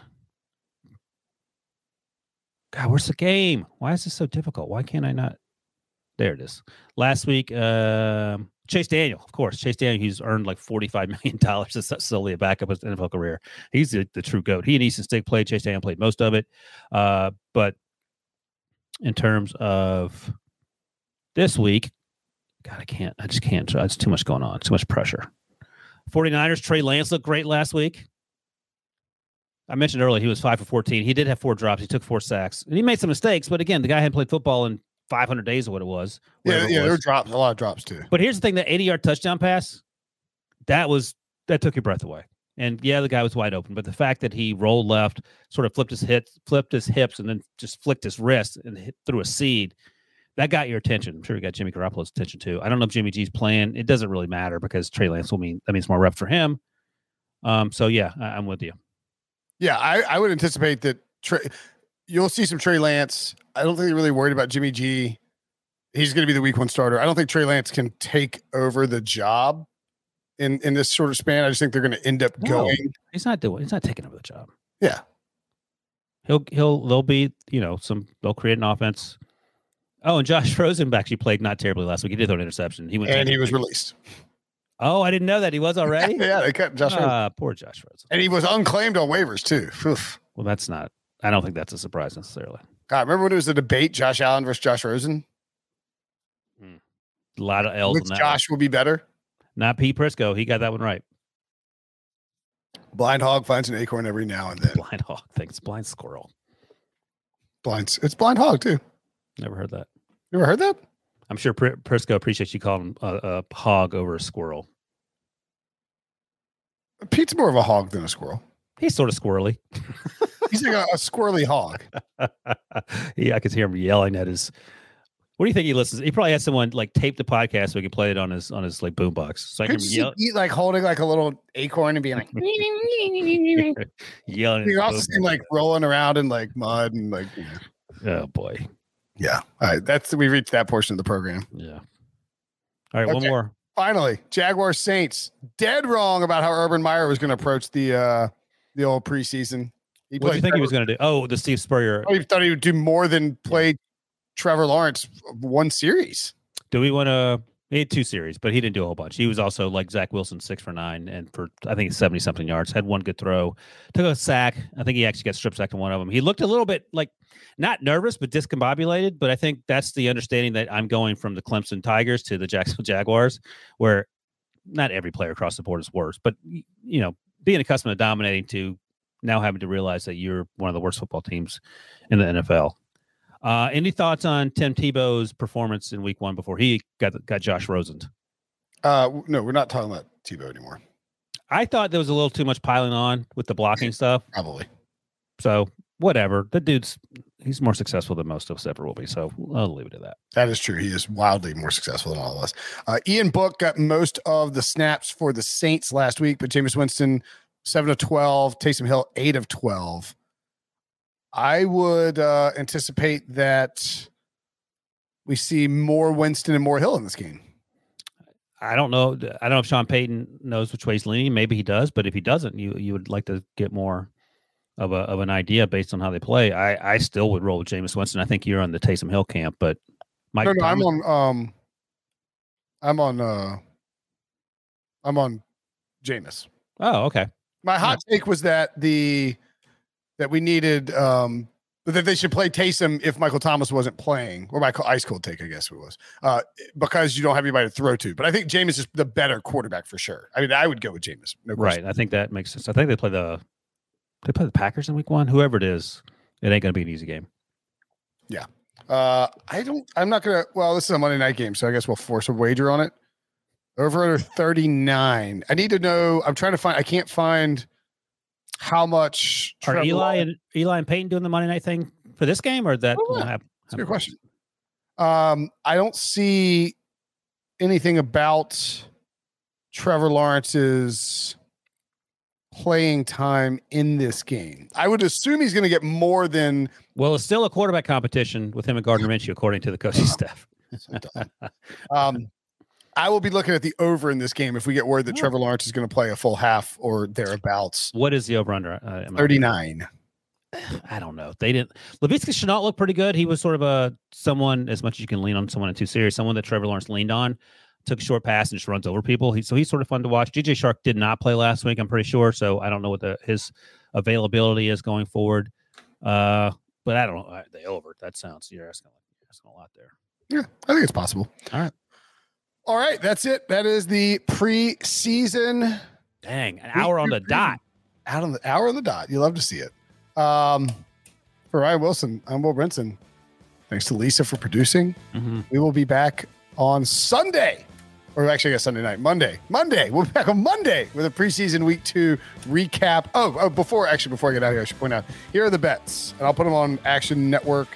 God, where's the game? Why is this so difficult? Why can't I not? There it is. Last week, um, Chase Daniel, of course. Chase Daniel, he's earned like $45 *laughs* million. That's solely a backup of his NFL career. He's the, the true GOAT. He and Easton Stick played. Chase Daniel played most of it. Uh, but in terms of this week, God, I can't. I just can't. It's too much going on. Too much pressure. 49ers, Trey Lance looked great last week. I mentioned earlier he was five for 14. He did have four drops. He took four sacks. And he made some mistakes, but again, the guy hadn't played football in 500 days or what it was. Yeah, whatever it yeah, there were was. drops, a lot of drops too. But here's the thing: that 80 yard touchdown pass, that was that took your breath away. And yeah, the guy was wide open, but the fact that he rolled left, sort of flipped his hip, flipped his hips, and then just flicked his wrist and hit through a seed, that got your attention. I'm sure it got Jimmy Garoppolo's attention too. I don't know if Jimmy G's playing. It doesn't really matter because Trey Lance will mean that means more reps for him. Um, so yeah, I, I'm with you. Yeah, I, I would anticipate that Trey, you'll see some Trey Lance. I don't think they're really worried about Jimmy G. He's going to be the week one starter. I don't think Trey Lance can take over the job in in this sort of span. I just think they're going to end up No. going. He's not doing. He's not taking over the job. Yeah. He'll he'll there'll be you know some they'll create an offense. Oh, and Josh *laughs* Rosen actually played not terribly last week. He did throw an interception. He went And he 10 was released. Oh, I didn't know that he was already. *laughs* yeah, they cut Josh. Rosen. Ah, poor Josh Rosen. and he was unclaimed on waivers too. Oof. Well, that's not. I don't think that's a surprise necessarily. God, remember when it was a debate, Josh Allen versus Josh Rosen? A lot of L's Which one. Josh will be better? Not Pete Prisco. He got that one right. Blind hog finds an acorn every now and then. Blind hog thinks Blind squirrel. Blind, it's blind hog too. Never heard that. You ever heard that? I'm sure Pri- Prisco appreciates you calling him a, a hog over a squirrel. Pete's more of a hog than a squirrel. He's sort of squirrely. *laughs* He's like a, a squirrely hog. *laughs* yeah, I could hear him yelling at his. What do you think he listens? He probably had someone like tape the podcast so he could play it on his on his like boombox. So I can Could hear you him see Pete like holding like a little acorn and being like, *laughs* yelling. at his also like rolling around in like mud and like, oh boy, yeah. All right, that's we reached that portion of the program. yeah. All right, one more. Finally, Jaguar Saints dead wrong about how Urban Meyer was going to approach the uh the old preseason. He What do you think he was going to do? Oh, the Steve Spurrier. I thought he would do more than play Trevor Lawrence one series. Do we want to? He had two series, but he didn't do a whole bunch. He was also like Zach Wilson, six for nine, and for I think seventy something yards. Had one good throw, took a sack. I think he actually got strip sacked on one of them. He looked a little bit like not nervous, but discombobulated. But I think that's the understanding that I'm going from the Clemson Tigers to the Jacksonville Jaguars, where not every player across the board is worse, but you know, being accustomed to dominating to now having to realize that you're one of the worst football teams in the NFL. Uh, any thoughts on Tim Tebow's performance in Week One before he got got Josh Rosen? Uh no, we're not talking about Tebow anymore. I thought there was a little too much piling on with the blocking stuff. Probably. So whatever, the dude's he's more successful than most of us ever will be. So I'll leave it at that. That is true. He is wildly more successful than all of us. Uh, Ian Book got most of the snaps for the Saints last week, but Jameis Winston, seven of 12, Taysom Hill, eight of 12. I would uh, anticipate that we see more Winston and more Hill in this game. I don't know. I don't know if Sean Payton knows which way he's leaning. Maybe he does, but if he doesn't, you you would like to get more of a of an idea based on how they play, I I still would roll with Jameis Winston. I think you're on the Taysom Hill camp, but Mike. No, no, I'm on. Um, I'm on. Uh, I'm on Jameis. Oh, okay. My hot take was that the that we needed um that they should play Taysom if Michael Thomas wasn't playing, or my ice cold take, I guess it was, uh, because you don't have anybody to throw to. But I think Jameis is the better quarterback for sure. I mean, I would go with Jameis. No right. I think that makes sense. I think they play the they play the Packers in week one. Whoever it is, it ain't going to be an easy game. Yeah. Uh, I don't. I'm not gonna. Well, this is a Monday night game, so I guess we'll force a wager on it. Over under 39. I need to know. I'm trying to find. I can't find how much are Trevor Eli and Eli and Peyton doing the Monday night thing for this game, or that? Oh, yeah. That's a good question. Um, I don't see anything about Trevor Lawrence's playing time in this game. I would assume he's going to get more than. Well, it's still a quarterback competition with him and Gardner Minshew, according to the coaching staff. *laughs* um, I will be looking at the over in this game if we get word that oh. Trevor Lawrence is going to play a full half or thereabouts. What is the over under? Uh, 39. *sighs* I don't know. They didn't. Laviska Shenault look pretty good. He was sort of a someone as much as you can lean on someone in two series, someone that Trevor Lawrence leaned on, took a short pass and just runs over people. He, so he's sort of fun to watch. DJ Chark did not play last week, I'm pretty sure. So I don't know what the, his availability is going forward. Uh, but I don't know. The over. That sounds you're asking, you're asking a lot there. Yeah, I think it's possible. All right. All right, that's it. That is the preseason. Dang, an hour on the dot. Out on the hour on the dot. You love to see it. Um, for Ryan Wilson, I'm Will Brinson. Thanks to Lisa for producing. Mm-hmm. We will be back on Sunday, or actually, I guess Sunday night, Monday. Monday. We'll be back on Monday with a preseason week two recap. Oh, oh before actually, before I get out here, I should point out here are the bets, and I'll put them on Action Network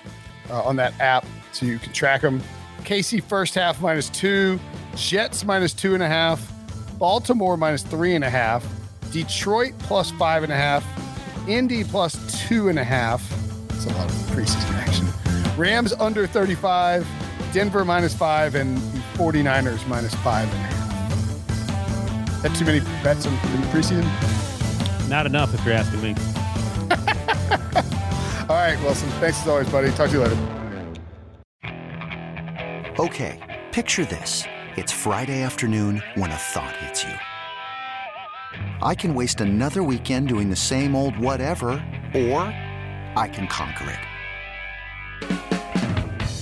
uh, on that app so you can track them. KC first half minus two, Jets minus two and a half, Baltimore minus three and a half, Detroit plus five and a half, Indy plus two and a half. That's a lot of preseason action. Rams under 35, Denver minus five, and 49ers minus five and a half. That too many bets in, in the preseason? Not enough if you're asking me. *laughs* All right, Wilson. Thanks as always, buddy. Talk to you later. Okay, picture this. It's Friday afternoon when a thought hits you. I can waste another weekend doing the same old whatever, or I can conquer it.